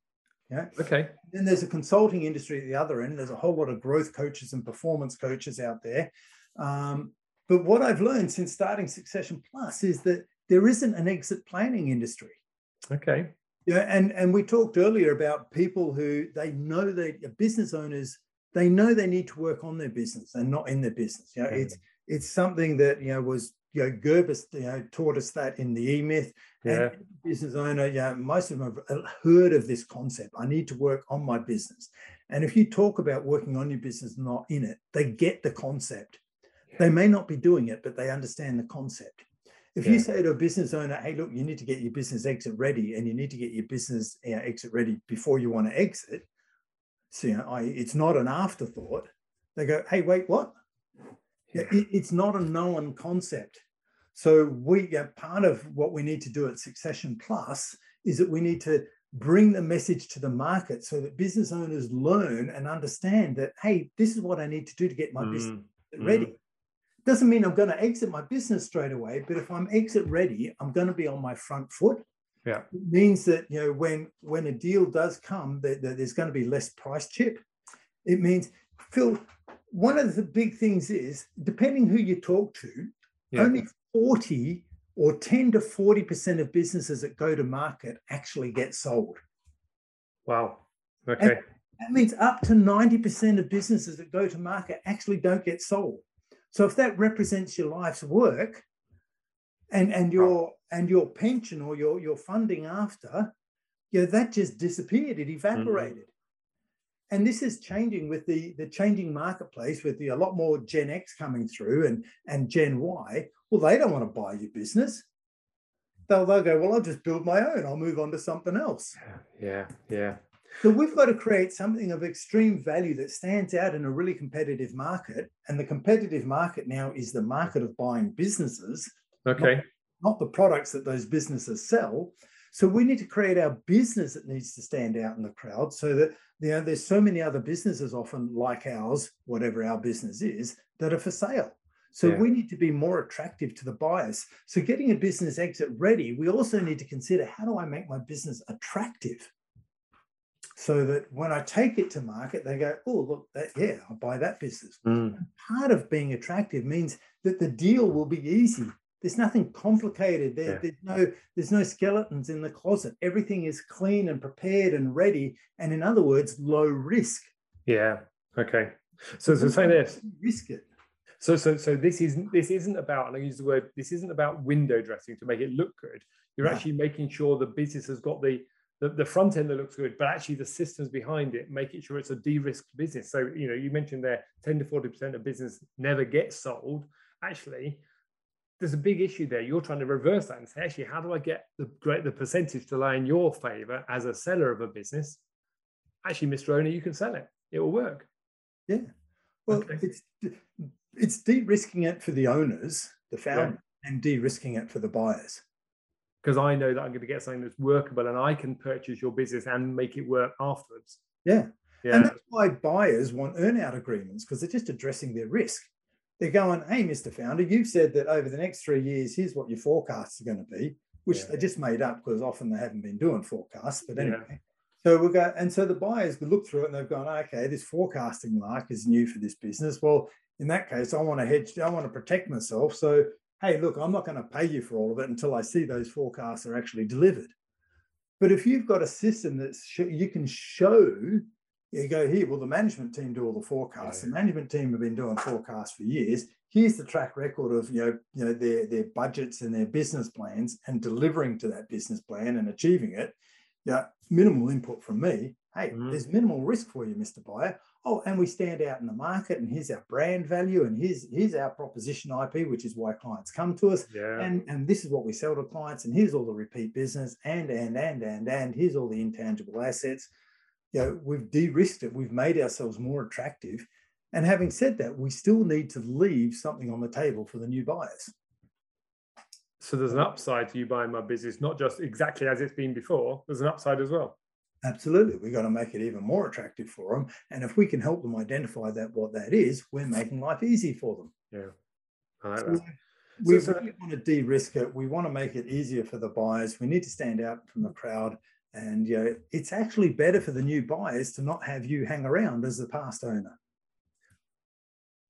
Yeah. Okay. Then there's a consulting industry at the other end. There's a whole lot of growth coaches and performance coaches out there. Um, but what I've learned since starting Succession Plus is that there isn't an exit planning industry. Okay. Yeah, and and we talked earlier about people who they know that business owners they know they need to work on their business and not in their business. You know, mm-hmm. it's it's something that you know was you know Gerber's you know taught us that in the E Myth. Yeah. business owner, yeah, most of them have heard of this concept. I need to work on my business. And if you talk about working on your business, not in it, they get the concept. Yeah. They may not be doing it, but they understand the concept. If yeah. you say to a business owner, hey, look, you need to get your business exit ready and you need to get your business you know, exit ready before you want to exit, so you know, I, it's not an afterthought. They go, hey, wait, what? Yeah. It, it's not a known concept. So we yeah, part of what we need to do at Succession Plus is that we need to bring the message to the market so that business owners learn and understand that, hey, this is what I need to do to get my mm. business ready. Mm. Doesn't mean I'm going to exit my business straight away, but if I'm exit ready, I'm going to be on my front foot. Yeah. It means that you know when when a deal does come, that, that there's going to be less price chip. It means Phil, one of the big things is depending who you talk to, yeah. only 40 or 10 to 40% of businesses that go to market actually get sold. Wow. Okay. And that means up to 90% of businesses that go to market actually don't get sold. So if that represents your life's work and, and your and your pension or your, your funding after, you know, that just disappeared, it evaporated. Mm-hmm. And this is changing with the, the changing marketplace with the a lot more Gen X coming through and, and Gen Y. Well, they don't want to buy your business. They'll, they'll go, well, I'll just build my own. I'll move on to something else. Yeah, yeah. So we've got to create something of extreme value that stands out in a really competitive market. And the competitive market now is the market of buying businesses. Okay. Not, not the products that those businesses sell. So we need to create our business that needs to stand out in the crowd so that you know there's so many other businesses often like ours, whatever our business is, that are for sale. So yeah. we need to be more attractive to the buyers. So getting a business exit ready, we also need to consider how do I make my business attractive? so that when I take it to market, they go, oh, look, that, yeah, I'll buy that business. Mm. Part of being attractive means that the deal will be easy. There's nothing complicated. There, yeah. There's no there's no skeletons in the closet. Everything is clean and prepared and ready. And in other words, low risk. Yeah. Okay. So, so say this. Risk it. So, so, so this isn't this isn't about, and I use the word, this isn't about window dressing to make it look good. You're actually making sure the business has got the the, the front end that looks good, but actually the systems behind it, making sure it's a de-risked business. So, you know, you mentioned there 10 to 40% of business never gets sold. Actually, there's a big issue there. You're trying to reverse that and say, actually, how do I get the great the percentage to lie in your favor as a seller of a business? Actually, Mr. Owner, you can sell it. It will work. Yeah. Well, okay. it's it's de-risking it for the owners, the founder, yeah. and de-risking it for the buyers because I know that I'm going to get something that's workable and I can purchase your business and make it work afterwards. Yeah. yeah. And that's why buyers want earnout agreements because they're just addressing their risk. They're going, hey, Mr. Founder, you've said that over the next three years, here's what your forecasts are going to be, which yeah. they just made up because often they haven't been doing forecasts. But anyway. Yeah. So we'll go, and so the buyers will look through it and they've gone, okay, this forecasting mark is new for this business. Well, in that case, I want to hedge, I want to protect myself. So hey, look, I'm not going to pay you for all of it until I see those forecasts are actually delivered. But if you've got a system that sh- you can show, you go here, well, the management team do all the forecasts. The management team have been doing forecasts for years. Here's the track record of you know, you know their, their budgets and their business plans and delivering to that business plan and achieving it. Yeah, minimal input from me. Hey, mm-hmm. there's minimal risk for you, Mr. Buyer oh, and we stand out in the market, and here's our brand value, and here's here's our proposition IP, which is why clients come to us, yeah. and and this is what we sell to clients, and here's all the repeat business, and and and and and here's all the intangible assets. You know, we've de-risked it, we've made ourselves more attractive, and having said that, we still need to leave something on the table for the new buyers. So there's an upside to you buying my business, not just exactly as it's been before. There's an upside as well. Absolutely. We've got to make it even more attractive for them. And if we can help them identify that what that is, we're making life easy for them. Yeah. I like so that. We so, really want to de-risk it. We want to make it easier for the buyers. We need to stand out from the crowd. And you know, it's actually better for the new buyers to not have you hang around as the past owner.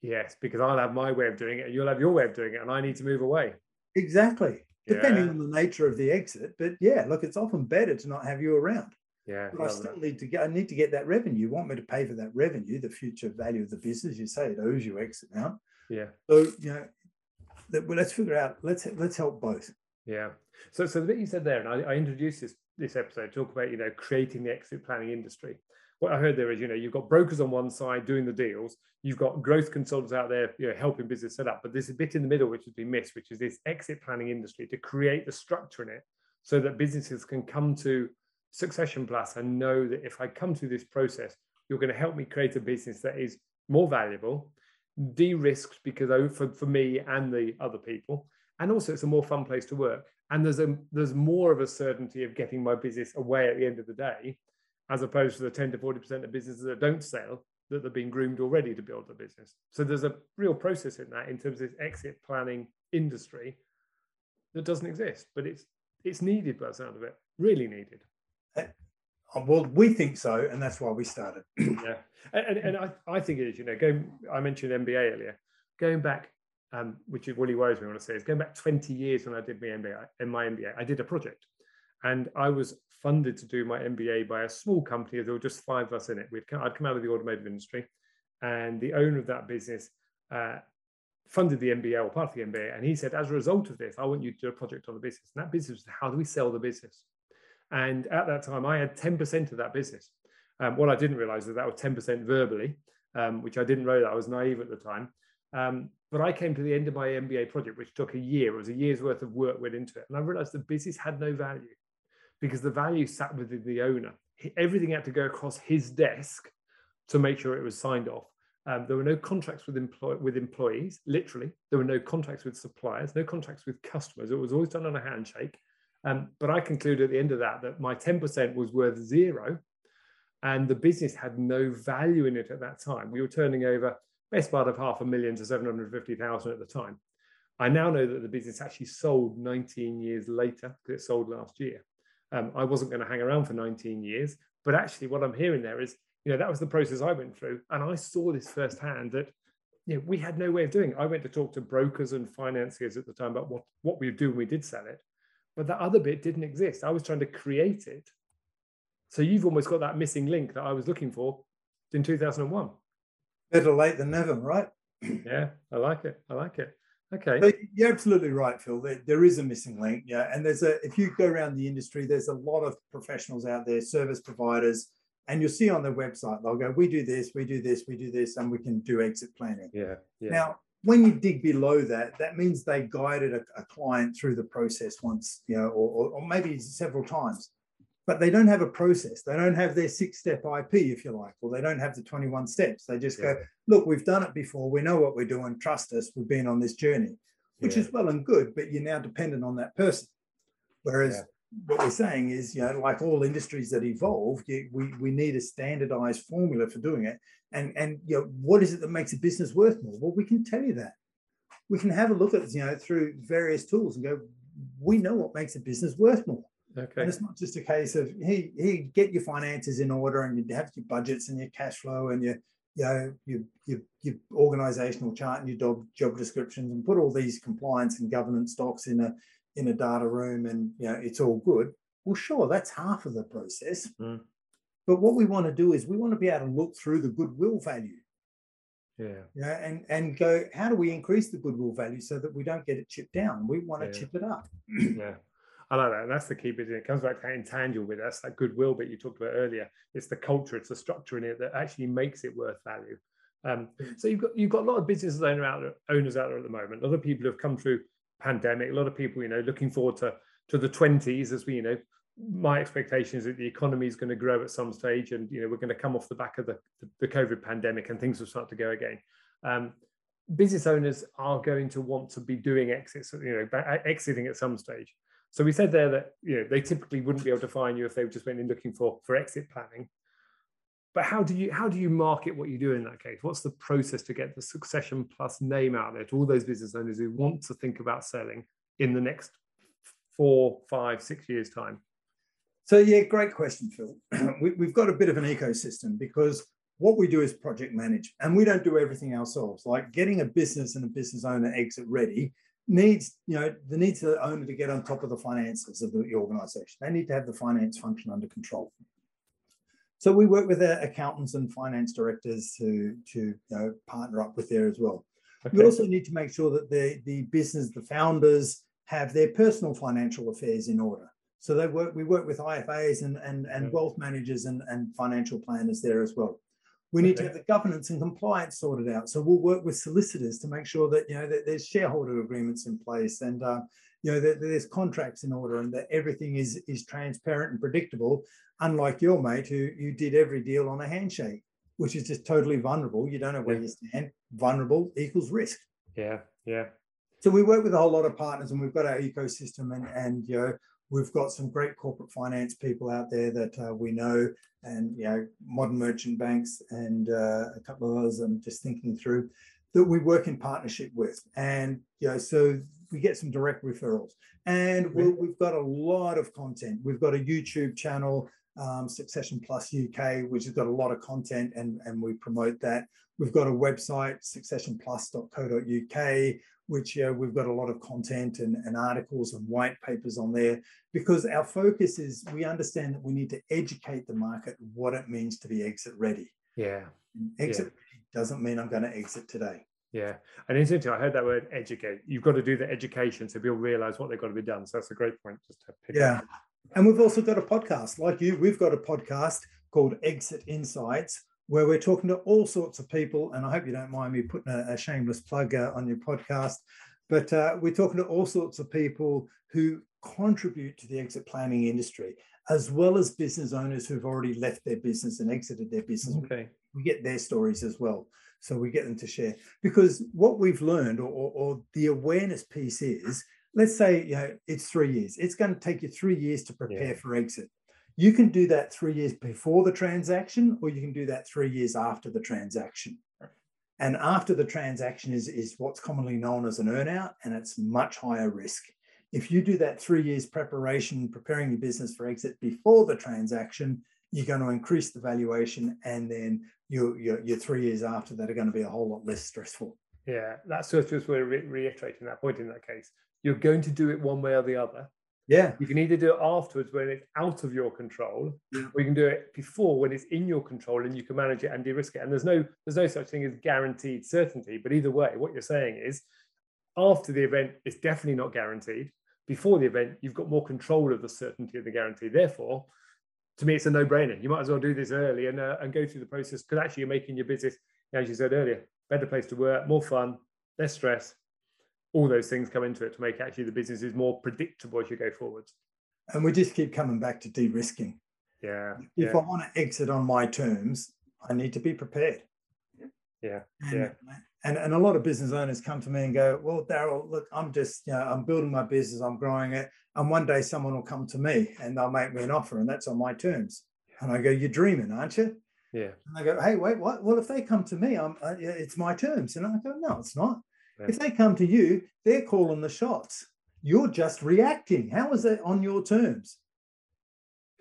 Yes, because I'll have my way of doing it and you'll have your way of doing it, and I need to move away. Exactly. Depending on the nature of the exit. But yeah, look, it's often better to not have you around. Yeah. But I still that. need to get I need to get that revenue. You want me to pay for that revenue, the future value of the business. You say it owes you exit now. Yeah. So, you know, that, well, let's figure out, let's let's help both. Yeah. So so the bit you said there, and I, I introduced this this episode talk about you know creating the exit planning industry. What I heard there is you know you've got brokers on one side doing the deals, you've got growth consultants out there you know helping business set up, but there's a bit in the middle which has been missed, which is this exit planning industry to create the structure in it so that businesses can come to Succession Plus and know that if I come through this process, you're going to help me create a business that is more valuable, de-risked because for, for me and the other people, and also it's a more fun place to work. And there's a there's more of a certainty of getting my business away at the end of the day, as opposed to the 10 to 40% of businesses that don't sell that they're being groomed already to build a business. So there's a real process in that in terms of this exit planning industry that doesn't exist, but it's it's needed by the sound of it, really needed. Uh, well, we think so, and that's why we started. yeah, and, and I, I think it is. You know, going. I mentioned MBA earlier. Going back, um, which really worries me when I say is going back 20 years when I did my MBA. In my MBA, I did a project, and I was funded to do my MBA by a small company. There were just five of us in it. We'd come, I'd come out of the automotive industry, and the owner of that business uh, funded the MBA or part of the MBA, and he said, as a result of this, I want you to do a project on the business. And that business was how do we sell the business? And at that time, I had 10% of that business. Um, what I didn't realize is that was 10% verbally, um, which I didn't know that I was naive at the time. Um, but I came to the end of my MBA project, which took a year. It was a year's worth of work went into it. And I realized the business had no value because the value sat within the owner. Everything had to go across his desk to make sure it was signed off. Um, there were no contracts with, employ- with employees, literally. There were no contracts with suppliers, no contracts with customers. It was always done on a handshake. Um, but I concluded at the end of that that my 10% was worth zero and the business had no value in it at that time. We were turning over best part of half a million to 750,000 at the time. I now know that the business actually sold 19 years later because it sold last year. Um, I wasn't going to hang around for 19 years, but actually, what I'm hearing there is, you know, that was the process I went through, and I saw this firsthand that, you know, we had no way of doing. It. I went to talk to brokers and financiers at the time about what what we do when we did sell it, but that other bit didn't exist. I was trying to create it. So you've almost got that missing link that I was looking for in 2001. Better late than never, right? yeah, I like it. I like it. Okay. But you're absolutely right, Phil. There, there is a missing link. Yeah. And there's a, if you go around the industry, there's a lot of professionals out there, service providers, and you'll see on their website, they'll go, we do this, we do this, we do this, and we can do exit planning. Yeah. yeah. Now, when you dig below that, that means they guided a, a client through the process once, you know, or, or, maybe several times, but they don't have a process. They don't have their six step IP, if you like, or they don't have the 21 steps. They just yeah. go, look, we've done it before. We know what we're doing. Trust us. We've been on this journey, which yeah. is well and good, but you're now dependent on that person. Whereas yeah what we're saying is, you know, like all industries that evolve, you, we we need a standardized formula for doing it. And and you know, what is it that makes a business worth more? Well, we can tell you that. We can have a look at you know through various tools and go, we know what makes a business worth more. Okay. And it's not just a case of he hey, get your finances in order and you have your budgets and your cash flow and your you know your your, your organizational chart and your job job descriptions and put all these compliance and governance docs in a in a data room and you know it's all good. Well sure that's half of the process. Mm. but what we want to do is we want to be able to look through the goodwill value. Yeah. Yeah and and go how do we increase the goodwill value so that we don't get it chipped down? We want to yeah. chip it up. Yeah I like that. And that's the key bit. It comes back to that intangible bit. That's that goodwill bit you talked about earlier. It's the culture, it's the structure in it that actually makes it worth value. Um, mm. so you've got you've got a lot of business owner out there, owners out there at the moment. A lot of people have come through pandemic. A lot of people, you know, looking forward to to the 20s as we, you know, my expectation is that the economy is going to grow at some stage, and you know, we're going to come off the back of the the COVID pandemic, and things will start to go again. Um, business owners are going to want to be doing exits, you know, exiting at some stage. So we said there that you know they typically wouldn't be able to find you if they just went in looking for for exit planning. But how do you how do you market what you do in that case? What's the process to get the succession plus name out there to all those business owners who want to think about selling in the next four five six years time? So yeah great question phil. We, we've got a bit of an ecosystem because what we do is project manage and we don't do everything ourselves. Like getting a business and a business owner exit ready needs you know the needs the owner to get on top of the finances of the organization they need to have the finance function under control so we work with our accountants and finance directors to, to you know, partner up with there as well. Okay. We also need to make sure that the, the business, the founders have their personal financial affairs in order. So they work. We work with IFAs and and, and wealth managers and, and financial planners there as well. We need okay. to have the governance and compliance sorted out. So we'll work with solicitors to make sure that you know that there's shareholder agreements in place and uh, you know that, that, there's contracts in order and that everything is is transparent and predictable. Unlike your mate who you did every deal on a handshake, which is just totally vulnerable. You don't know where yeah. you stand. Vulnerable equals risk. Yeah, yeah. So we work with a whole lot of partners, and we've got our ecosystem, and and you know we've got some great corporate finance people out there that uh, we know, and you know modern merchant banks, and uh, a couple of others. I'm just thinking through that we work in partnership with, and you know so we get some direct referrals, and we have got a lot of content. We've got a YouTube channel. Um, Succession Plus UK, which has got a lot of content and, and we promote that. We've got a website, successionplus.co.uk which uh, we've got a lot of content and, and, articles and white papers on there because our focus is we understand that we need to educate the market what it means to be exit ready. Yeah. And exit yeah. doesn't mean I'm going to exit today. Yeah. And interesting, I heard that word educate. You've got to do the education so people realize what they've got to be done. So that's a great point just to pick yeah. Up. And we've also got a podcast like you. We've got a podcast called Exit Insights, where we're talking to all sorts of people. And I hope you don't mind me putting a, a shameless plug uh, on your podcast, but uh, we're talking to all sorts of people who contribute to the exit planning industry, as well as business owners who've already left their business and exited their business. Okay. We get their stories as well. So we get them to share because what we've learned or, or, or the awareness piece is let's say you know it's three years it's going to take you three years to prepare yeah. for exit you can do that three years before the transaction, or you can do that three years after the transaction. And after the transaction is, is what's commonly known as an earnout, and it's much higher risk. If you do that three years preparation, preparing your business for exit before the transaction, you're going to increase the valuation, and then your, your, your three years after that are going to be a whole lot less stressful. Yeah, that's just, we're re- reiterating that point in that case. You're going to do it one way or the other. Yeah. You can either do it afterwards when it's out of your control, yeah. or you can do it before when it's in your control and you can manage it and de-risk it. And there's no there's no such thing as guaranteed certainty. But either way, what you're saying is after the event, it's definitely not guaranteed. Before the event, you've got more control of the certainty of the guarantee. Therefore, to me, it's a no-brainer. You might as well do this early and uh, and go through the process because actually you're making your business, as you said earlier, better place to work, more fun, less stress, all those things come into it to make actually the business is more predictable as you go forwards. And we just keep coming back to de-risking. Yeah. If yeah. I want to exit on my terms, I need to be prepared. Yeah. And, yeah. And, and a lot of business owners come to me and go, well, Daryl, look, I'm just, you know, I'm building my business, I'm growing it. And one day someone will come to me and they'll make me an offer and that's on my terms. And I go, you're dreaming, aren't you? Yeah. And I go, hey, wait, what? Well, if they come to me, I'm, uh, it's my terms. And I go, no, it's not. Yeah. If they come to you, they're calling the shots. You're just reacting. How is that on your terms?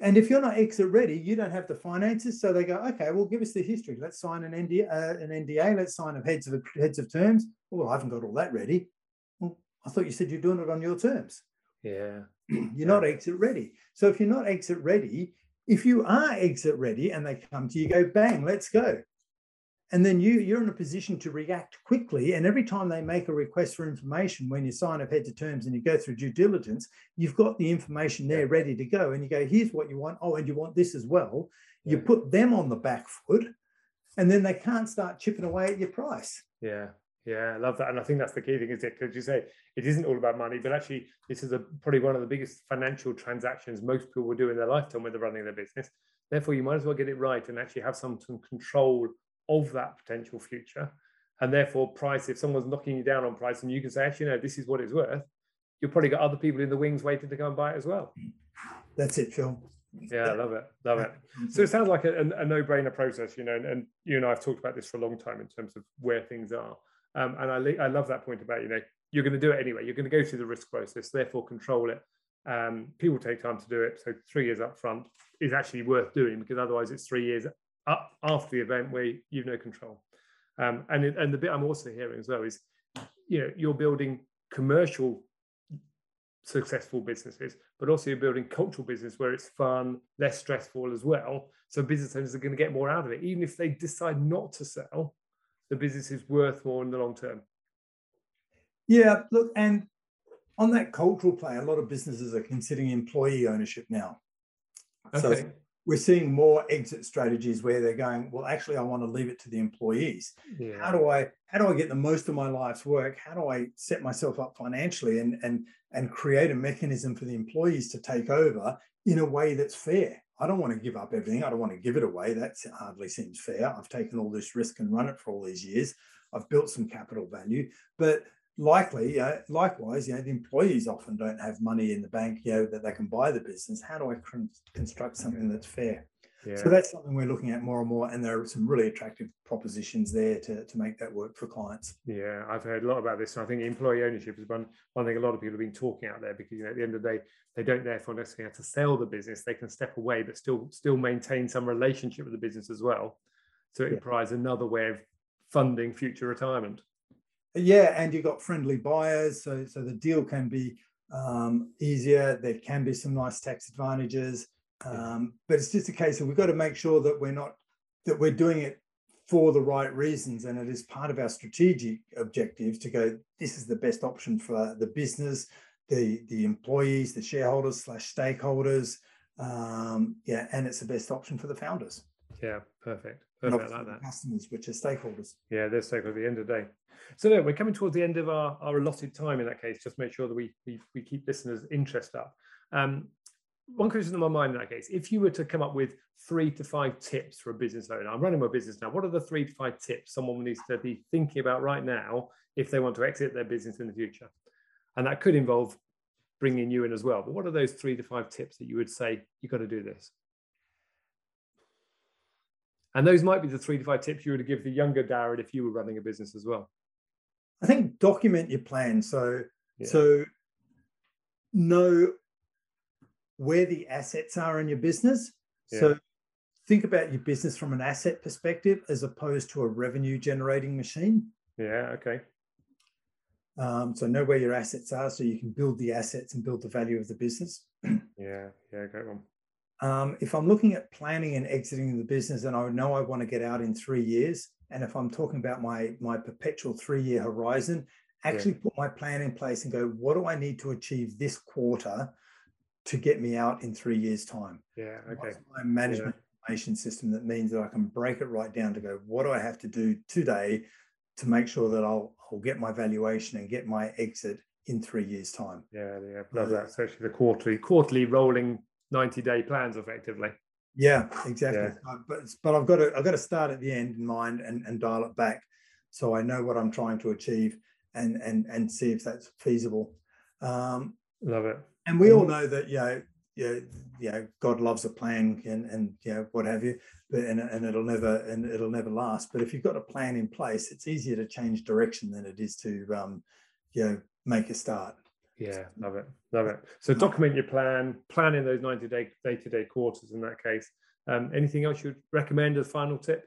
And if you're not exit ready, you don't have the finances. So they go, okay, well, give us the history. Let's sign an NDA. Uh, an NDA. Let's sign a heads of heads of terms. Well, I haven't got all that ready. Well, I thought you said you're doing it on your terms. Yeah. you're yeah. not exit ready. So if you're not exit ready, if you are exit ready and they come to you, go bang, let's go and then you you're in a position to react quickly. And every time they make a request for information when you sign up head to terms and you go through due diligence you've got the information there ready to go. And you go here's what you want. Oh and you want this as well. You put them on the back foot and then they can't start chipping away at your price. Yeah. Yeah. I love that. And i think that's the key thing is it because you say it isn't all about money but actually this is a, probably one of the biggest financial transactions most people will do in their lifetime when they're running their business. Therefore you might as well get it right and actually have some, some control of that potential future. And therefore, price, if someone's knocking you down on price and you can say, actually, no, this is what it's worth, you've probably got other people in the wings waiting to go and buy it as well. That's it, Phil. Yeah, I love it. Love it. So it sounds like a, a no brainer process, you know, and, and, you and I have talked about this for a long time in terms of where things are. Um, and I, I love that point about, you know, you're going to do it anyway. You're going to go through the risk process, therefore control it. Um, people take time to do it. So three years up front is actually worth doing because otherwise it's three years after the event where you've no control. Um, and and the bit I'm also hearing as well is, you know, you're building commercial successful businesses, but also you're building cultural business where it's fun, less stressful as well. So business owners are going to get more out of it, even if they decide not to sell. The business is worth more in the long term. Yeah, look, and on that cultural play, a lot of businesses are considering employee ownership now. Okay. So we're seeing more exit strategies where they're going, well, actually, I want to leave it to the employees. Yeah. How do I how do I get the most of my life's work? How do I set myself up financially and and and create a mechanism for the employees to take over in a way that's fair? I don't want to give up everything. I don't want to give it away. That hardly seems fair. I've taken all this risk and run it for all these years. I've built some capital value, but likely, uh, likewise, you know, the employees often don't have money in the bank, you know, that they can buy the business. How do I con- construct something that's fair? Yeah. So that's something we're looking at more and more, and there are some really attractive propositions there to, to make that work for clients. Yeah, I've heard a lot about this. And I think employee ownership is one one thing a lot of people have been talking out there because you know at the end of the day they don't therefore necessarily have to sell the business. They can step away, but still still maintain some relationship with the business as well. So it yeah. provides another way of funding future retirement. Yeah, and you've got friendly buyers, so so the deal can be um, easier. There can be some nice tax advantages, um, but it's just a case of we've got to make sure that we're not that we're doing it for the right reasons, and it is part of our strategic objectives to go. This is the best option for the business, the the employees, the shareholders slash stakeholders. Um, yeah, and it's the best option for the founders. Yeah, perfect. Perfect like that. Customers, which are stakeholders. Yeah, they're stakeholders at the end of the day. So look, we're coming towards the end of our, our allotted time in that case. Just make sure that we we, we keep listeners' interest up. Um, one question in my mind in that case, if you were to come up with three to five tips for a business owner, I'm running my business now. What are the three to five tips someone needs to be thinking about right now if they want to exit their business in the future? And that could involve bringing you in as well. But what are those three to five tips that you would say you've got to do this? And those might be the three to five tips you would give the younger Darren if you were running a business as well. I think document your plan. So, yeah. so know where the assets are in your business. Yeah. So think about your business from an asset perspective as opposed to a revenue generating machine. Yeah. Okay. Um, so know where your assets are so you can build the assets and build the value of the business. yeah. Yeah. Great one. Um, if I'm looking at planning and exiting the business and I know I want to get out in three years, and if I'm talking about my my perpetual three year horizon, actually yeah. put my plan in place and go, what do I need to achieve this quarter to get me out in three years' time? Yeah, okay. My management yeah. information system that means that I can break it right down to go, what do I have to do today to make sure that I'll I'll get my valuation and get my exit in three years' time? Yeah, yeah, love that. Especially the quarterly quarterly rolling 90 day plans effectively. Yeah, exactly. Yeah. Uh, but but I've got to I've got to start at the end in mind and, and dial it back so I know what I'm trying to achieve and and and see if that's feasible. Um, Love it. And we all know that you know you know, you know God loves a plan and and you know what have you, but and, and it'll never and it'll never last. But if you've got a plan in place, it's easier to change direction than it is to um, you know make a start. Yeah, love it, love it. So document your plan, plan in those ninety day day to day quarters. In that case, um, anything else you'd recommend as final tip?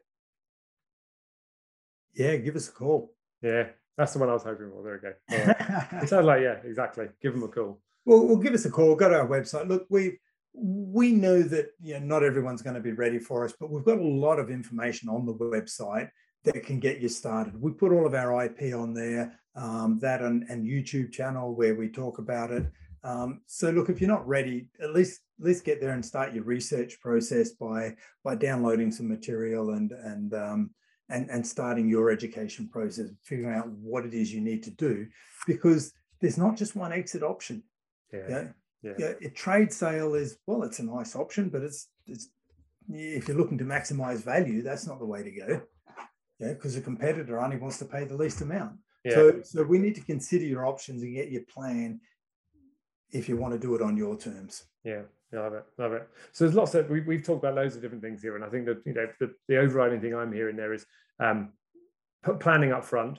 Yeah, give us a call. Yeah, that's the one I was hoping for. There we go. Right. it sounds like yeah, exactly. Give them a call. Well, we'll give us a call. Go to our website. Look, we we know that you know not everyone's going to be ready for us, but we've got a lot of information on the website that can get you started. We put all of our IP on there um, that and, and, YouTube channel where we talk about it. Um, so look, if you're not ready, at least let's get there and start your research process by by downloading some material and and um, and and starting your education process, figuring out what it is you need to do, because there's not just one exit option. Yeah. yeah? Yeah. yeah, a trade sale is well, it's a nice option, but it's it's if you're looking to maximize value, that's not the way to go. Yeah, because a competitor only wants to pay the least amount. Yeah. So, so we need to consider your options and get your plan if you want to do it on your terms. Yeah, love it, love it. So there's lots of we, we've talked about loads of different things here, and I think that you know the, the overriding thing I'm hearing there is um, planning up front,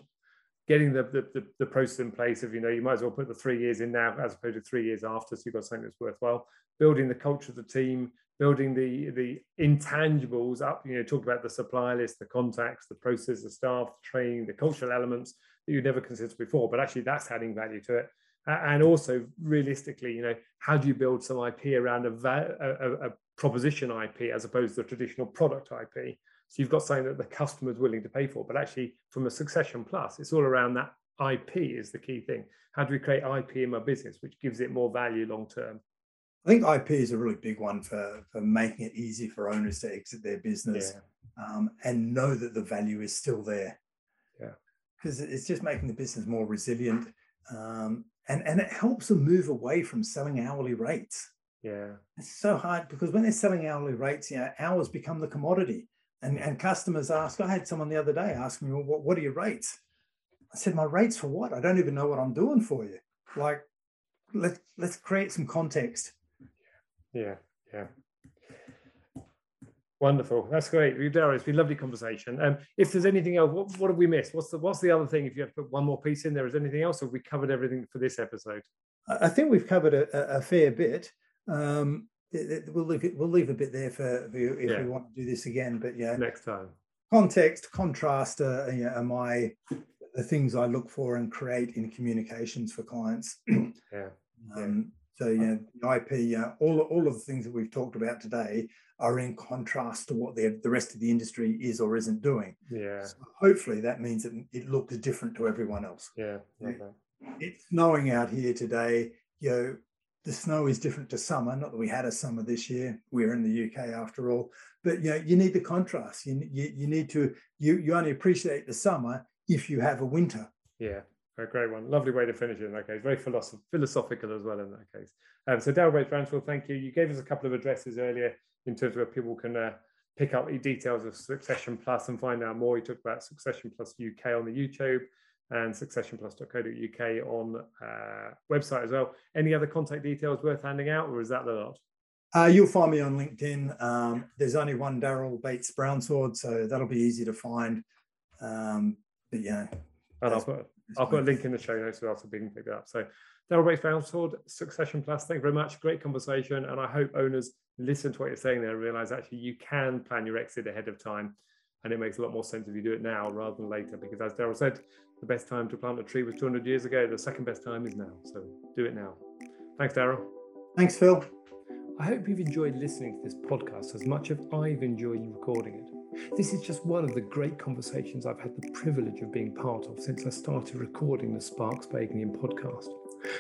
getting the, the, the the process in place of you know you might as well put the three years in now as opposed to three years after, so you've got something that's worthwhile. Building the culture of the team, building the the intangibles up. You know, talk about the supply list, the contacts, the process, the staff, the training, the cultural elements that you never considered before. But actually, that's adding value to it. And also, realistically, you know, how do you build some IP around a, a, a proposition IP as opposed to traditional product IP? So you've got something that the customer is willing to pay for. But actually, from a Succession Plus, it's all around that IP is the key thing. How do we create IP in my business, which gives it more value long term? I think IP is a really big one for, for making it easy for owners to exit their business yeah. um, and know that the value is still there. Yeah. Because it's just making the business more resilient. Um, and, and it helps them move away from selling hourly rates. Yeah. It's so hard because when they're selling hourly rates, you know, hours become the commodity. And, and customers ask, I had someone the other day ask me, well, what, what are your rates? I said, my rates for what? I don't even know what I'm doing for you. Like, let's let's create some context. Yeah, yeah. Wonderful. That's great. Darryl, it's been a lovely conversation. Um, if there's anything else, what, what have we missed? What's the what's the other thing? If you have to put one more piece in there, is anything else, or have we covered everything for this episode? I think we've covered a, a fair bit. Um, we'll leave it. We'll leave a bit there for, for you if yeah. we want to do this again. But yeah, next time. Context, contrast, uh, you know, are my the things I look for and create in communications for clients. yeah. Um, so yeah, the IP, uh, all all of the things that we've talked about today are in contrast to what the the rest of the industry is or isn't doing. Yeah. So hopefully that means that it looks different to everyone else. Yeah. Okay. It's snowing out here today. You know, the snow is different to summer. Not that we had a summer this year. We're in the UK after all. But you know, you need the contrast. You you, you need to you you only appreciate the summer if you have a winter. Yeah, a great one. Lovely way to finish it in that case. Very philosoph- philosophical as well in that case. Um, so Darryl Bates Brownsfield, thank you. You gave us a couple of addresses earlier in terms of where people can uh, pick up the details of Succession Plus and find out more. You talked about Succession Plus UK on the YouTube and successionplus.co.uk on uh, website as well. Any other contact details worth handing out, or is that the lot? Uh, you'll find me on LinkedIn. Um, there's only one Darryl Bates Brownsword, so that'll be easy to find. Um, but yeah. And I'll put, I'll put a link in the show notes as well so people can pick it up. So Daryl Bates Brownsword, Succession Plus, thank you very much. Great conversation. And I hope owners listen to what you're saying there and realize actually you can plan your exit ahead of time. And it makes a lot more sense if you do it now rather than later. Because as Daryl said, the best time to plant a tree was 200 years ago. The second best time is now. So do it now. Thanks, Daryl. Thanks, Phil. I hope you've enjoyed listening to this podcast as much as I've enjoyed recording it. This is just one of the great conversations I've had the privilege of being part of since I started recording the Sparks by Ignium podcast.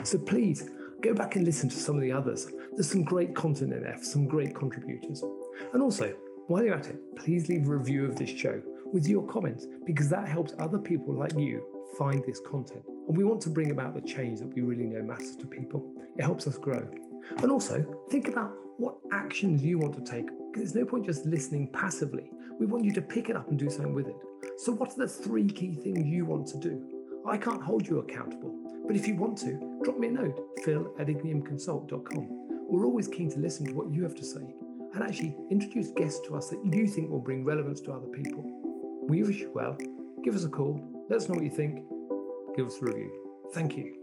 So please go back and listen to some of the others. There's some great content in there, some great contributors. And also, while you're at it, please leave a review of this show with your comments because that helps other people like you find this content. And we want to bring about the change that we really know matters to people. It helps us grow. And also, think about what actions you want to take. Because there's no point just listening passively. We want you to pick it up and do something with it. So, what are the three key things you want to do? I can't hold you accountable, but if you want to, drop me a note, phil at igniumconsult.com. We're always keen to listen to what you have to say and actually introduce guests to us that you think will bring relevance to other people. We wish you well. Give us a call. Let us know what you think. Give us a review. Thank you.